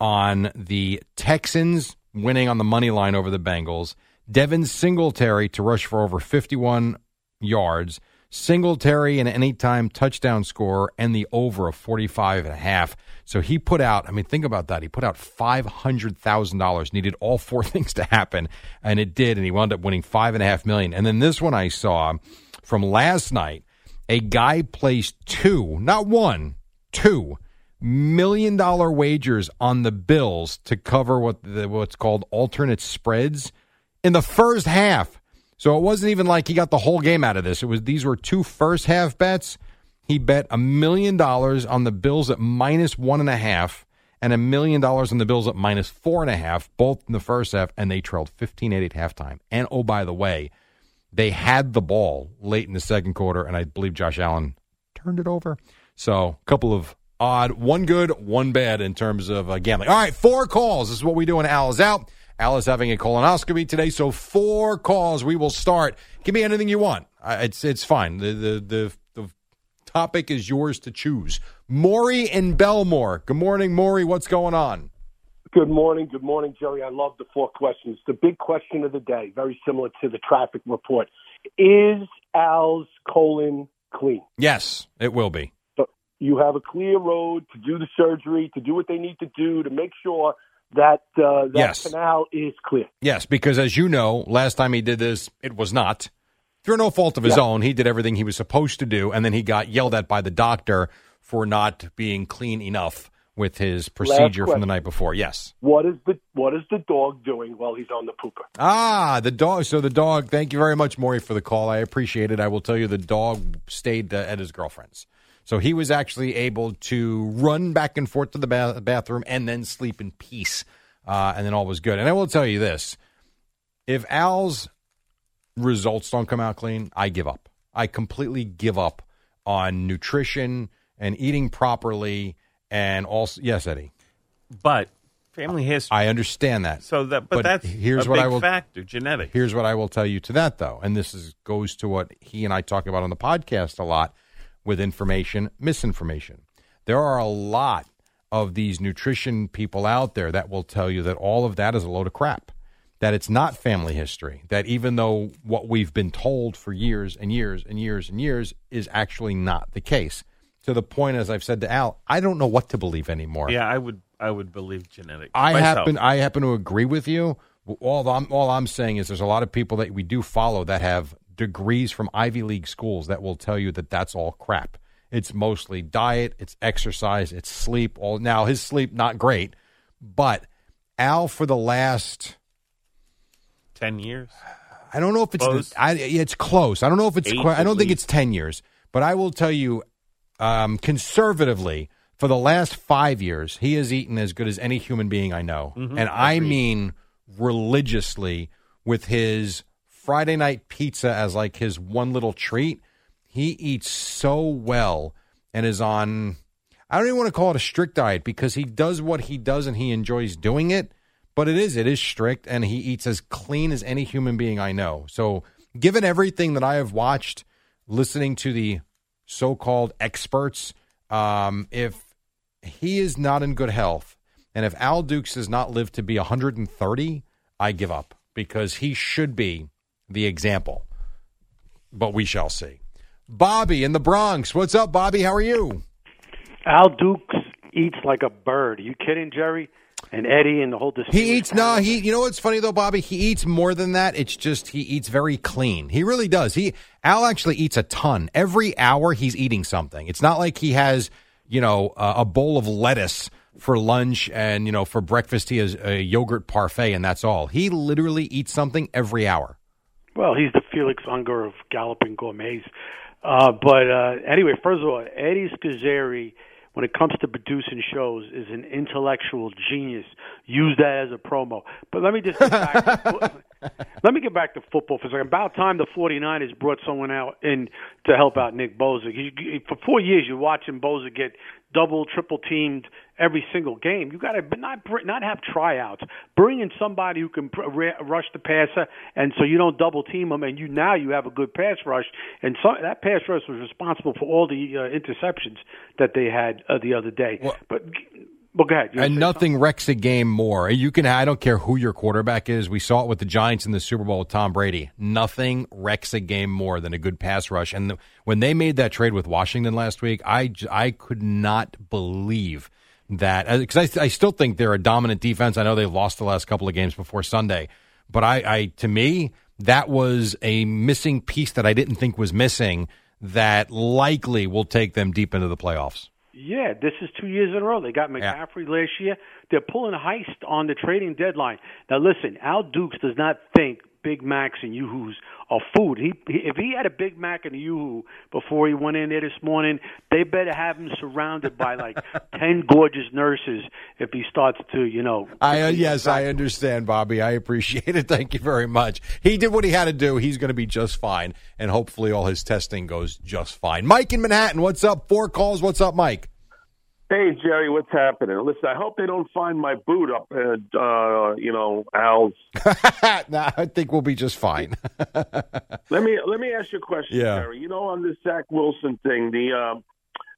on the Texans winning on the money line over the Bengals. Devin Singletary to rush for over fifty one yards. Singletary and an anytime touchdown score and the over of 45 and a half. So he put out, I mean, think about that. He put out $500,000, needed all four things to happen, and it did. And he wound up winning five and a half million. And then this one I saw from last night, a guy placed two, not one, two million dollar wagers on the Bills to cover what the, what's called alternate spreads in the first half. So it wasn't even like he got the whole game out of this. It was these were two first half bets. He bet a million dollars on the Bills at minus one and a half, and a million dollars on the Bills at minus four and a half, both in the first half, and they trailed 15-8 at halftime. And oh, by the way, they had the ball late in the second quarter, and I believe Josh Allen turned it over. So a couple of odd, one good, one bad in terms of uh, gambling. All right, four calls. This is what we do when Al is out. Al is having a colonoscopy today, so four calls. We will start. Give me anything you want. It's it's fine. The, the the the topic is yours to choose. Maury and Bellmore. Good morning, Maury. What's going on? Good morning. Good morning, Jerry. I love the four questions. The big question of the day, very similar to the traffic report. Is Al's colon clean? Yes, it will be. So you have a clear road to do the surgery, to do what they need to do, to make sure that uh, that Yes. canal is clear. Yes, because as you know, last time he did this, it was not. Through no fault of his Yeah. own, he did everything he was supposed to do, and then he got yelled at by the doctor for not being clean enough with his procedure from the night before. Yes. What is the what is the dog doing while he's on the pooper? Ah, the dog. So the dog. Thank you very much, Maury, for the call. I appreciate it. I will tell you, the dog stayed uh, at his girlfriend's, so he was actually able to run back and forth to the ba- bathroom and then sleep in peace, uh, and then all was good. And I will tell you this: if Al's results don't come out clean, I give up. I completely give up on nutrition and eating properly, and also yes, Eddie. But family history. I understand that. So that, but, that's here's a what big I will factor. Genetic. Here's what I will tell you to that though, and this is goes to what he and I talk about on the podcast a lot with information, misinformation. There are a lot of these nutrition people out there that will tell you that all of that is a load of crap. That it's not family history. That even though what we've been told for years and years and years and years is actually not the case. To the point, as I've said to Al, I don't know what to believe anymore. Yeah, I would. I would believe genetic. I myself. happen I happen to agree with you. All I'm all I'm saying is there's a lot of people that we do follow that have degrees from Ivy League schools that will tell you that that's all crap. It's mostly diet, it's exercise, it's sleep. All now his sleep not great, but Al for the last ten years. I don't know if it's Close. I, it's close. I don't know if it's. Eight I don't think least. it's ten years, but I will tell you, um, conservatively, for the last five years, he has eaten as good as any human being I know, Mhm. and I mean religiously with his Friday night pizza as like his one little treat. He eats so well and is on. I don't even want to call it a strict diet because he does what he does and he enjoys doing it. But it is, it is strict, and he eats as clean as any human being I know. So, given everything that I have watched, listening to the so-called experts, um, if he is not in good health, and if Al Dukes does not live to be 130, I give up because he should be the example. But we shall see. Bobby in the Bronx, what's up, Bobby? How are you? Al Dukes eats like a bird. Are you kidding, Jerry? And Eddie and the whole He eats no. He, you know what's funny though, Bobby? He eats more than that. It's just he eats very clean. He really does. He Al actually eats a ton every hour. He's eating something. It's not like he has you know a, a bowl of lettuce for lunch and you know for breakfast he has a yogurt parfait and that's all. He literally eats something every hour. Well, he's the Felix Unger of Galloping Gourmets. Uh, but uh, anyway, first of all, Eddie Scozzare, when it comes to producing shows, is an intellectual genius. Use that as a promo. But let me just get back to, let me get back to football for a second. About time the 49ers brought someone out in to help out Nick you- for four years, you're watching Bosa get double, triple teamed every single game. You got to not not have tryouts. Bring in somebody who can pr- rush the passer, and so you don't double team them. And you now you have a good pass rush. And so that pass rush was responsible for all the uh, interceptions that they had uh, the other day. but well, go ahead. And nothing wrecks a game more. You can. I don't care who your quarterback is. We saw it with the Giants in the Super Bowl with Tom Brady. Nothing wrecks a game more than a good pass rush. And the, when they made that trade with Washington last week, I I could not believe that uh, because I, I still think they're a dominant defense. I know they've lost the last couple of games before Sunday, but I, I to me that was a missing piece that I didn't think was missing. That likely will take them deep into the playoffs. Yeah, this is two years in a row. They got McCaffrey last year. They're pulling a heist on the trading deadline. Now, listen, Al Dukes does not think Big Macs and Yoo-Hoos are food. He, he if he had a Big Mac and a Yoo-Hoo before he went in there this morning, they better have him surrounded by like ten gorgeous nurses if he starts to, you know. I uh, yes, I understand, Bobby. I appreciate it. Thank you very much. He did what he had to do. He's going to be just fine, and hopefully, all his testing goes just fine. Mike in Manhattan, what's up? Four calls. What's up, Mike? Hey Jerry, what's happening? Listen, I hope they don't find my boot up at uh, you know Al's. nah, I think we'll be just fine. Let me let me ask you a question, Yeah. Jerry. You know, on this Zach Wilson thing, the um,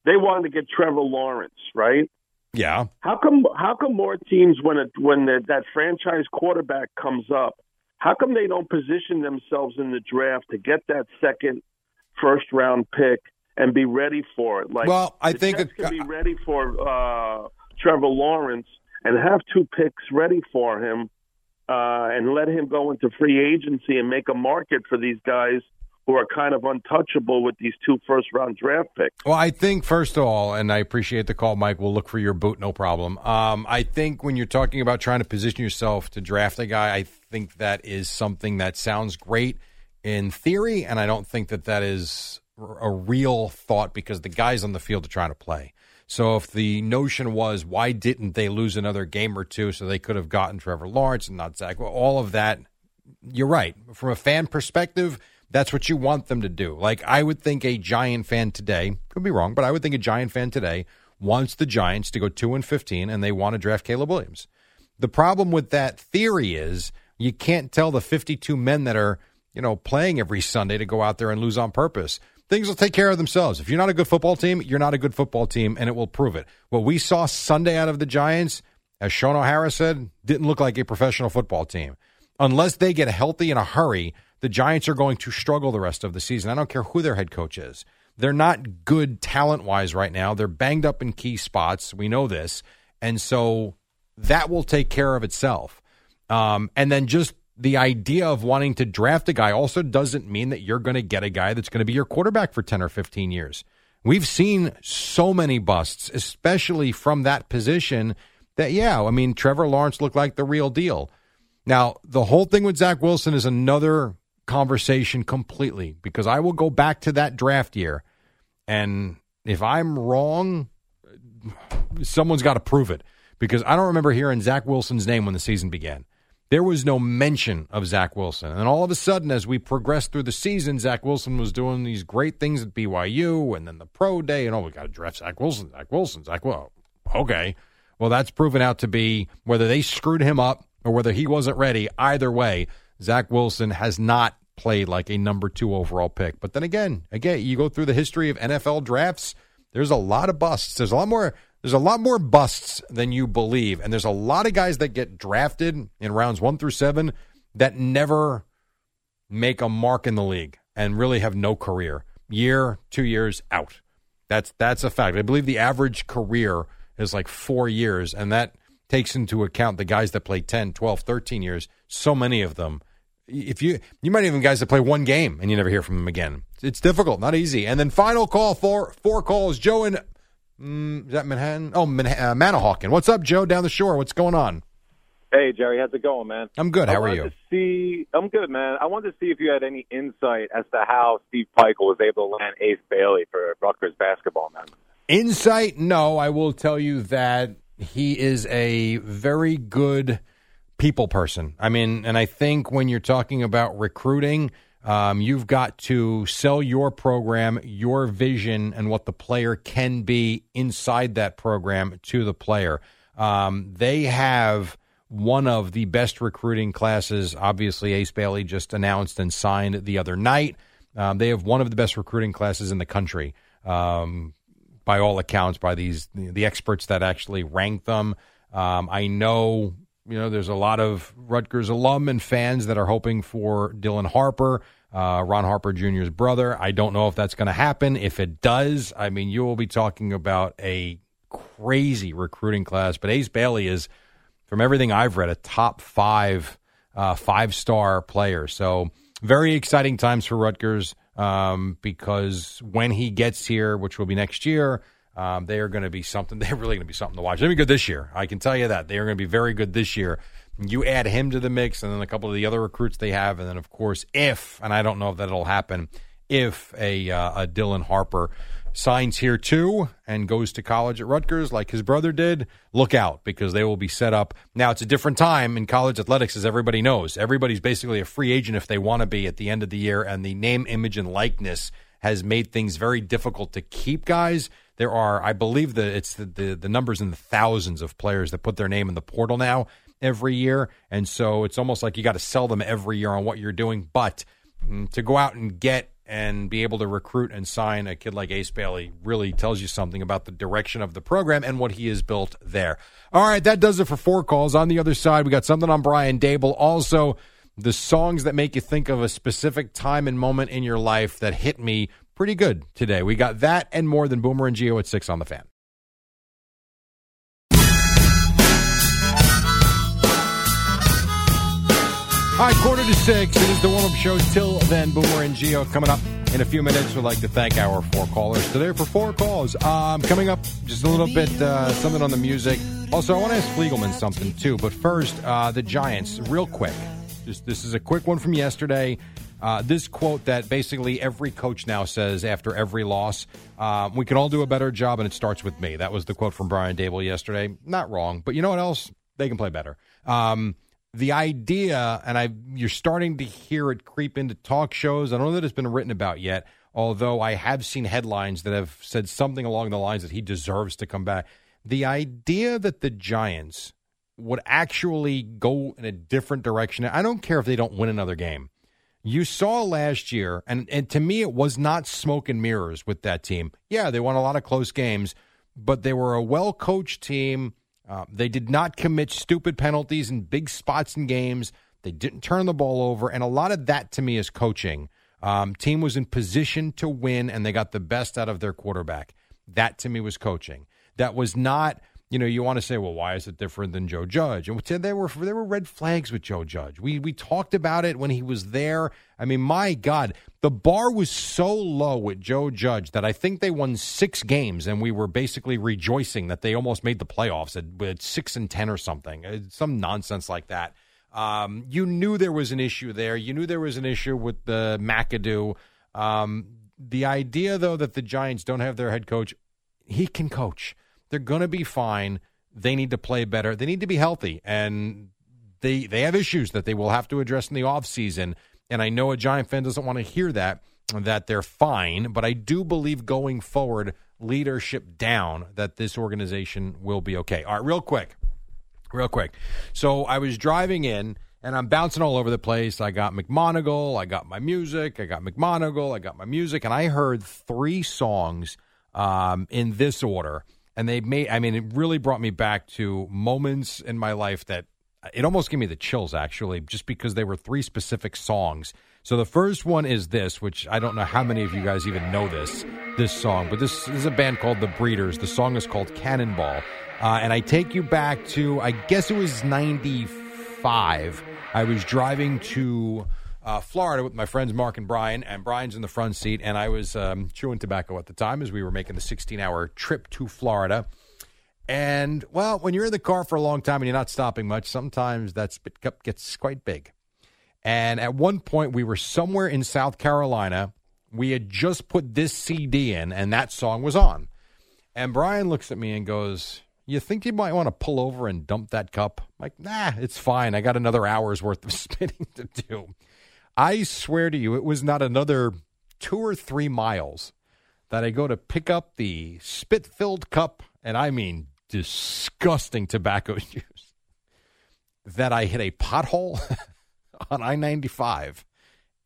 they wanted to get Trevor Lawrence, right? yeah. How come how come more teams when it when the, that franchise quarterback comes up, how come they don't position themselves in the draft to get that second first round pick and be ready for it? Like Well, I think Jets can be ready for uh, Trevor Lawrence and have two picks ready for him, uh, and let him go into free agency and make a market for these guys who are kind of untouchable with these two first round draft picks. Well, I think first of all, and I appreciate the call, Mike. We'll look for your boot, no problem. Um, I think when you're talking about trying to position yourself to draft a guy, I think that is something that sounds great in theory, and I don't think that that is a real thought because the guys on the field are trying to play. So if the notion was why didn't they lose another game or two so they could have gotten Trevor Lawrence and not Zach, all of that, you're right. From a fan perspective, that's what you want them to do. Like I would think a Giant fan today could be wrong, but I would think a Giant fan today wants the Giants to go two and fifteen, and they want to draft Caleb Williams. The problem with that theory is you can't tell the 52 men that are you know playing every Sunday to go out there and lose on purpose. Things will take care of themselves. If you're not a good football team, you're not a good football team, and it will prove it. What we saw Sunday out of the Giants, as Shaun O'Hara said, didn't look like a professional football team. Unless they get healthy in a hurry, the Giants are going to struggle the rest of the season. I don't care who their head coach is. They're not good talent wise right now. They're banged up in key spots. We know this. And so that will take care of itself. Um, and then just the idea of wanting to draft a guy also doesn't mean that you're going to get a guy that's going to be your quarterback for 10 or 15 years. We've seen so many busts, especially from that position, that, yeah, I mean, Trevor Lawrence looked like the real deal. Now, the whole thing with Zach Wilson is another conversation completely because I will go back to that draft year. And if I'm wrong, someone's got to prove it because I don't remember hearing Zach Wilson's name when the season began. There was no mention of Zach Wilson. And all of a sudden, as we progressed through the season, Zach Wilson was doing these great things at BYU and then the pro day. And oh, we got to draft Zach Wilson, Zach Wilson, Zach. Well, okay. Well, that's proven out to be whether they screwed him up or whether he wasn't ready. Either way, Zach Wilson has not played like a number two overall pick. But then again, again, you go through the history of NFL drafts. There's a lot of busts. There's a lot more. There's a lot more busts than you believe, and there's a lot of guys that get drafted in rounds one through seven that never make a mark in the league and really have no career. Year, two years out. That's that's a fact. I believe the average career is like four years, and that takes into account the guys that play 10, 12, 13 years. So many of them if you you might even guys that play one game and you never hear from them again. It's difficult, not easy. And then final call for four calls. Joe in mm, is that Manhattan? Oh, Man- uh, Manahawkin. What's up, Joe? Down the shore. What's going on? Hey Jerry, how's it going, man? I'm good. How I are you? To see, I'm good, man. I wanted to see if you had any insight as to how Steve Pikiell was able to land Ace Bailey for Rutgers basketball, man. Insight? No, I will tell you that he is a very good people person. I mean, and I think when you're talking about recruiting, um, you've got to sell your program, your vision, and what the player can be inside that program to the player. Um, they have one of the best recruiting classes. Obviously, Ace Bailey just announced and signed the other night. Um, they have one of the best recruiting classes in the country, um, by all accounts, by these the experts that actually rank them. Um, I know you know, there's a lot of Rutgers alum and fans that are hoping for Dylan Harper, uh, Ron Harper Jr.'s brother. I don't know if that's going to happen. If it does, I mean, you will be talking about a crazy recruiting class. But Ace Bailey is, from everything I've read, a top five, uh, five star player. So very exciting times for Rutgers um, because when he gets here, which will be next year, um, they are going to be something. They're really going to be something to watch. They're going to be good this year. I can tell you that they are going to be very good this year. You add him to the mix, and then a couple of the other recruits they have, and then of course, if and I don't know if that'll happen, if a, uh, a Dylan Harper signs here too and goes to college at Rutgers like his brother did, look out because they will be set up. Now it's a different time in college athletics, as everybody knows. Everybody's basically a free agent if they want to be at the end of the year, and the name, image, and likeness has made things very difficult to keep guys there are, I believe that it's the, the, the numbers in the thousands of players that put their name in the portal now every year, and so it's almost like you got to sell them every year on what you're doing. But mm, to go out and get and be able to recruit and sign a kid like Ace Bailey really tells you something about the direction of the program and what he has built there. All right, that does it for four calls. On the other side, we got something on Brian Daboll. Also, the songs that make you think of a specific time and moment in your life that hit me pretty good today. We got that and more than Boomer and Gio at 6 on the fan. All right, quarter to six. It is the warm up show. Till then, Boomer and Gio coming up in a few minutes. We'd like to thank our four callers today for four calls. Um, coming up, just a little bit uh, something on the music. Also, I want to ask Fliegelman something too. But first, uh, the Giants, real quick. Just this is a quick one from yesterday. Uh, this quote that basically every coach now says after every loss, uh, we can all do a better job, and it starts with me. That was the quote from Brian Daboll yesterday. Not wrong, but you know what else? They can play better. Um, the idea, and I, you're starting to hear it creep into talk shows. I don't know that it's been written about yet, although I have seen headlines that have said something along the lines that he deserves to come back. The idea that the Giants would actually go in a different direction. I don't care if they don't win another game. You saw last year, and, and to me, it was not smoke and mirrors with that team. Yeah, they won a lot of close games, but they were a well coached team. Uh, they did not commit stupid penalties in big spots in games. They didn't turn the ball over, and a lot of that to me is coaching. Um, team was in position to win, and they got the best out of their quarterback. That to me was coaching. That was not you know, you want to say, well, why is it different than Joe Judge? And there were there were red flags with Joe Judge. We we talked about it when he was there. I mean, my God, the bar was so low with Joe Judge that I think they won six games, and we were basically rejoicing that they almost made the playoffs at, at six and ten or something, Uh, some nonsense like that. Um, you knew there was an issue there. You knew there was an issue with the McAdoo. Um, the idea, though, that the Giants don't have their head coach, he can coach. They're going to be fine. They need to play better. They need to be healthy, and they they have issues that they will have to address in the offseason. And I know a Giant fan doesn't want to hear that that they're fine, but I do believe going forward, leadership down, that this organization will be okay. All right, real quick, real quick. So I was driving in and I'm bouncing all over the place. I got McMonagle, I got my music, I got McMonagle, I got my music, and I heard three songs um, in this order. And they made, I mean, it really brought me back to moments in my life that it almost gave me the chills, actually, just because they were three specific songs. So the first one is this, which I don't know how many of you guys even know this this song, but this, this is a band called The Breeders. The song is called Cannonball, uh, and I take you back to I guess it was '95. I was driving to uh, Florida with my friends Mark and Brian, and Brian's in the front seat, and I was um, chewing tobacco at the time as we were making the 16-hour trip to Florida. And well, when you're in the car for a long time and you're not stopping much, sometimes that spit cup gets quite big. And at one point, we were somewhere in South Carolina. We had just put this CD in, and that song was on. And Brian looks at me and goes, You think you might want to pull over and dump that cup? I'm like, nah, it's fine. I got another hour's worth of spinning to do. I swear to you, it was not another two or three miles that I go to pick up the spit filled cup, and I mean disgusting tobacco juice, that I hit a pothole on I 95,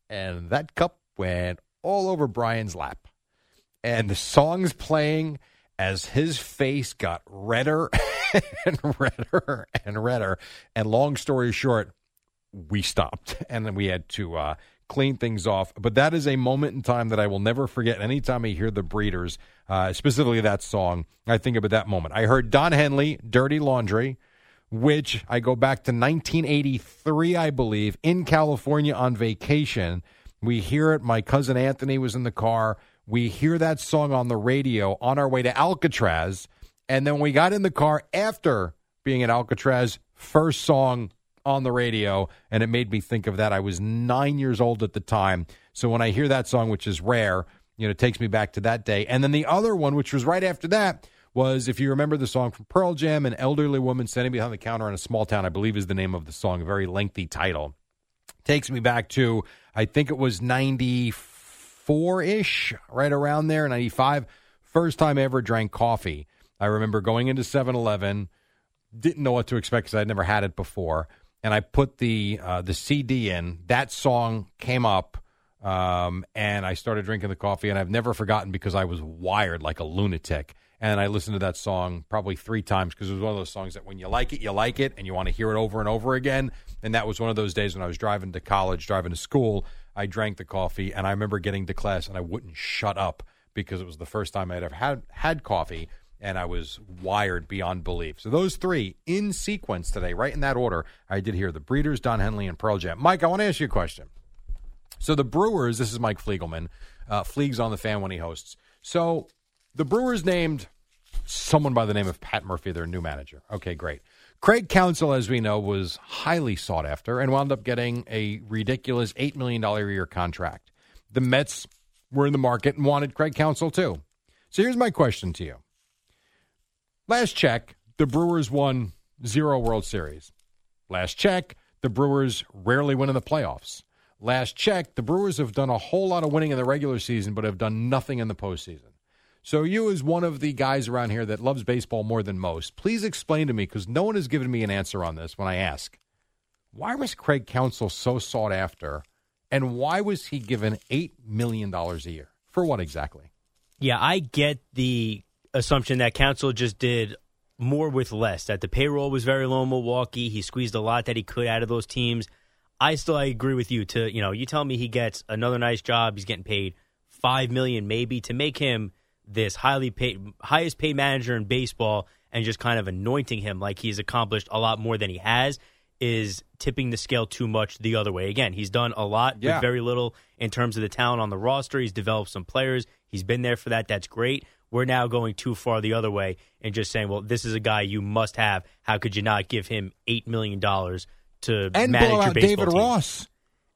and that cup went all over Brian's lap. And the song's playing as his face got redder and redder and redder. And long story short, we stopped and then we had to uh, clean things off. But that is a moment in time that I will never forget. Anytime I hear the Breeders, uh, specifically that song, I think about that moment. I heard Don Henley, Dirty Laundry, which I go back to 1983, I believe, in California on vacation. We hear it. My cousin Anthony was in the car. We hear that song on the radio on our way to Alcatraz. And then we got in the car after being at Alcatraz, first song on the radio, and it made me think of that. I was nine years old at the time. So when I hear that song, which is rare, you know, it takes me back to that day. And then the other one, which was right after that, was if you remember the song from Pearl Jam, An Elderly Woman Standing Behind the Counter in a Small Town, I believe is the name of the song, a very lengthy title. Takes me back to, I think it was 94 ish, right around there, 95. First time I ever drank coffee. I remember going into 7 Eleven, didn't know what to expect because I'd never had it before. And I put the uh, the CD in. That song came up, um, and I started drinking the coffee. And I've never forgotten because I was wired like a lunatic. And I listened to that song probably three times because it was one of those songs that when you like it, you like it, and you want to hear it over and over again. And that was one of those days when I was driving to college, driving to school. I drank the coffee, and I remember getting to class, and I wouldn't shut up because it was the first time I'd ever had had coffee. And I was wired beyond belief. So those three in sequence today, right in that order, I did hear the Breeders, Don Henley, and Pearl Jam. Mike, I want to ask you a question. So the Brewers, this is Mike Fliegelman. Uh, Fleegs on the fan when he hosts. So the Brewers named someone by the name of Pat Murphy their new manager. Okay, great. Craig Counsell, as we know, was highly sought after and wound up getting a ridiculous $8 million a year contract. The Mets were in the market and wanted Craig Counsell too. So here's my question to you. Last check, the Brewers won zero World Series. Last check, the Brewers rarely win in the playoffs. Last check, the Brewers have done a whole lot of winning in the regular season, but have done nothing in the postseason. So, you, as one of the guys around here that loves baseball more than most, please explain to me, because no one has given me an answer on this when I ask, why was Craig Counsell so sought after, and why was he given $8 million a year? For what exactly? Yeah, I get the assumption that Counsell just did more with less. That the payroll was very low in Milwaukee. He squeezed a lot that he could out of those teams. I still I agree with you. To you know, you tell me he gets another nice job. He's getting paid five million maybe to make him this highly paid, highest paid manager in baseball, and just kind of anointing him like he's accomplished a lot more than he has is tipping the scale too much the other way. Again, he's done a lot Yeah. with very little in terms of the talent on the roster. He's developed some players. He's been there for that. That's great. We're now going too far the other way and just saying, well, this is a guy you must have. How could you not give him $8 million to And manage blow your out baseball David team? Ross.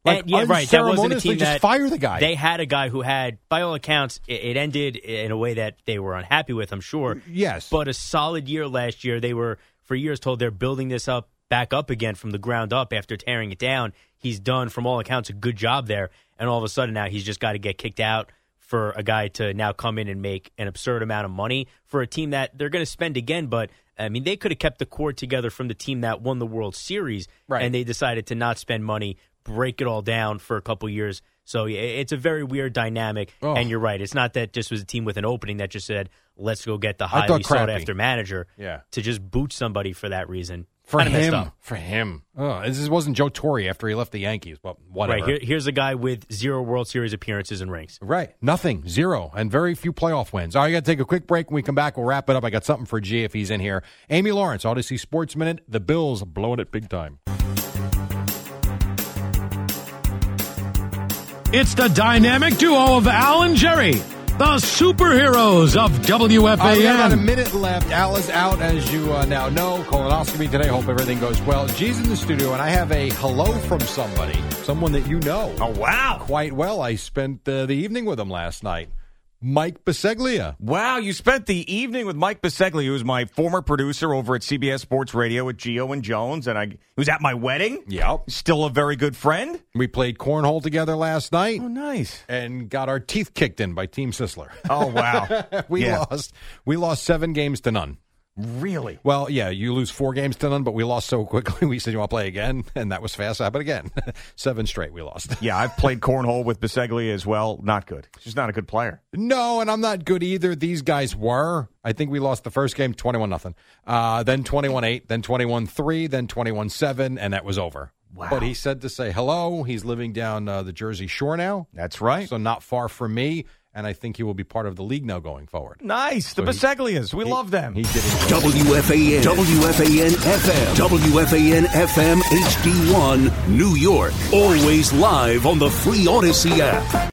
Like, and, yeah, right. That wasn't a team just that fire the guy. They had a guy who had, by all accounts, it, it ended in a way that they were unhappy with. I'm sure. Yes, but a solid year last year. They were for years told they're building this up back up again from the ground up after tearing it down. He's done, from all accounts, a good job there, and all of a sudden now he's just got to get kicked out for a guy to now come in and make an absurd amount of money for a team that they're going to spend again. But I mean, they could have kept the core together from the team that won the World Series, Right. and they decided to not spend money, break it all down for a couple years. So it's a very weird dynamic. Oh. And you're right; it's not that just was a team with an opening that just said, "Let's go get the highly sought after manager." Yeah. to just boot somebody for that reason. For Kinda him. up. For him. Oh, this wasn't Joe Torre after he left the Yankees, but whatever. Right here, here's a guy with zero World Series appearances and rings. Right. Nothing. Zero. And very few playoff wins. All right, I got to take a quick break. When we come back, we'll wrap it up. I got something for G if he's in here. Amy Lawrence, Audacy Sports Minute. The Bills blowing it big time. It's the dynamic duo of Al and Jerry, the superheroes of Uh, we got about a minute left. Al is out, as you uh, now know. Colonoscopy today. Hope everything goes well. G's in the studio, and I have a hello from somebody, someone that you know. Oh, wow. Quite well. I spent uh, the evening with him last night. Mike Baseglia. Wow, you spent the evening with Mike Biseglia, who's my former producer over at CBS Sports Radio with Gio and Jones, and I he was at my wedding. Yep. Still a very good friend. We played cornhole together last night. Oh, nice. And got our teeth kicked in by Team Sisler. Oh, wow. we Yeah. lost. We lost seven games to none. Really? Well, yeah, you lose four games to none, but we lost so quickly. We said, "You want to play again?" And that was fast. But again, seven straight we lost. Yeah, I've played cornhole with Biseglia as well. Not good. She's not a good player. No, and I'm not good either. These guys were. I think we lost the first game 21 nothing. Uh, then 21 8, then 21 3, then 21 7, and that was over. Wow. But he said to say hello. He's living down uh, the Jersey Shore now. That's right. So not far from me. And I think he will be part of the league now going forward. Nice. The So he- Biseglias. We he- love them. He did. WFAN, WFAN FM, WFAN FM HD1, New York. Always live on the free Audacy app.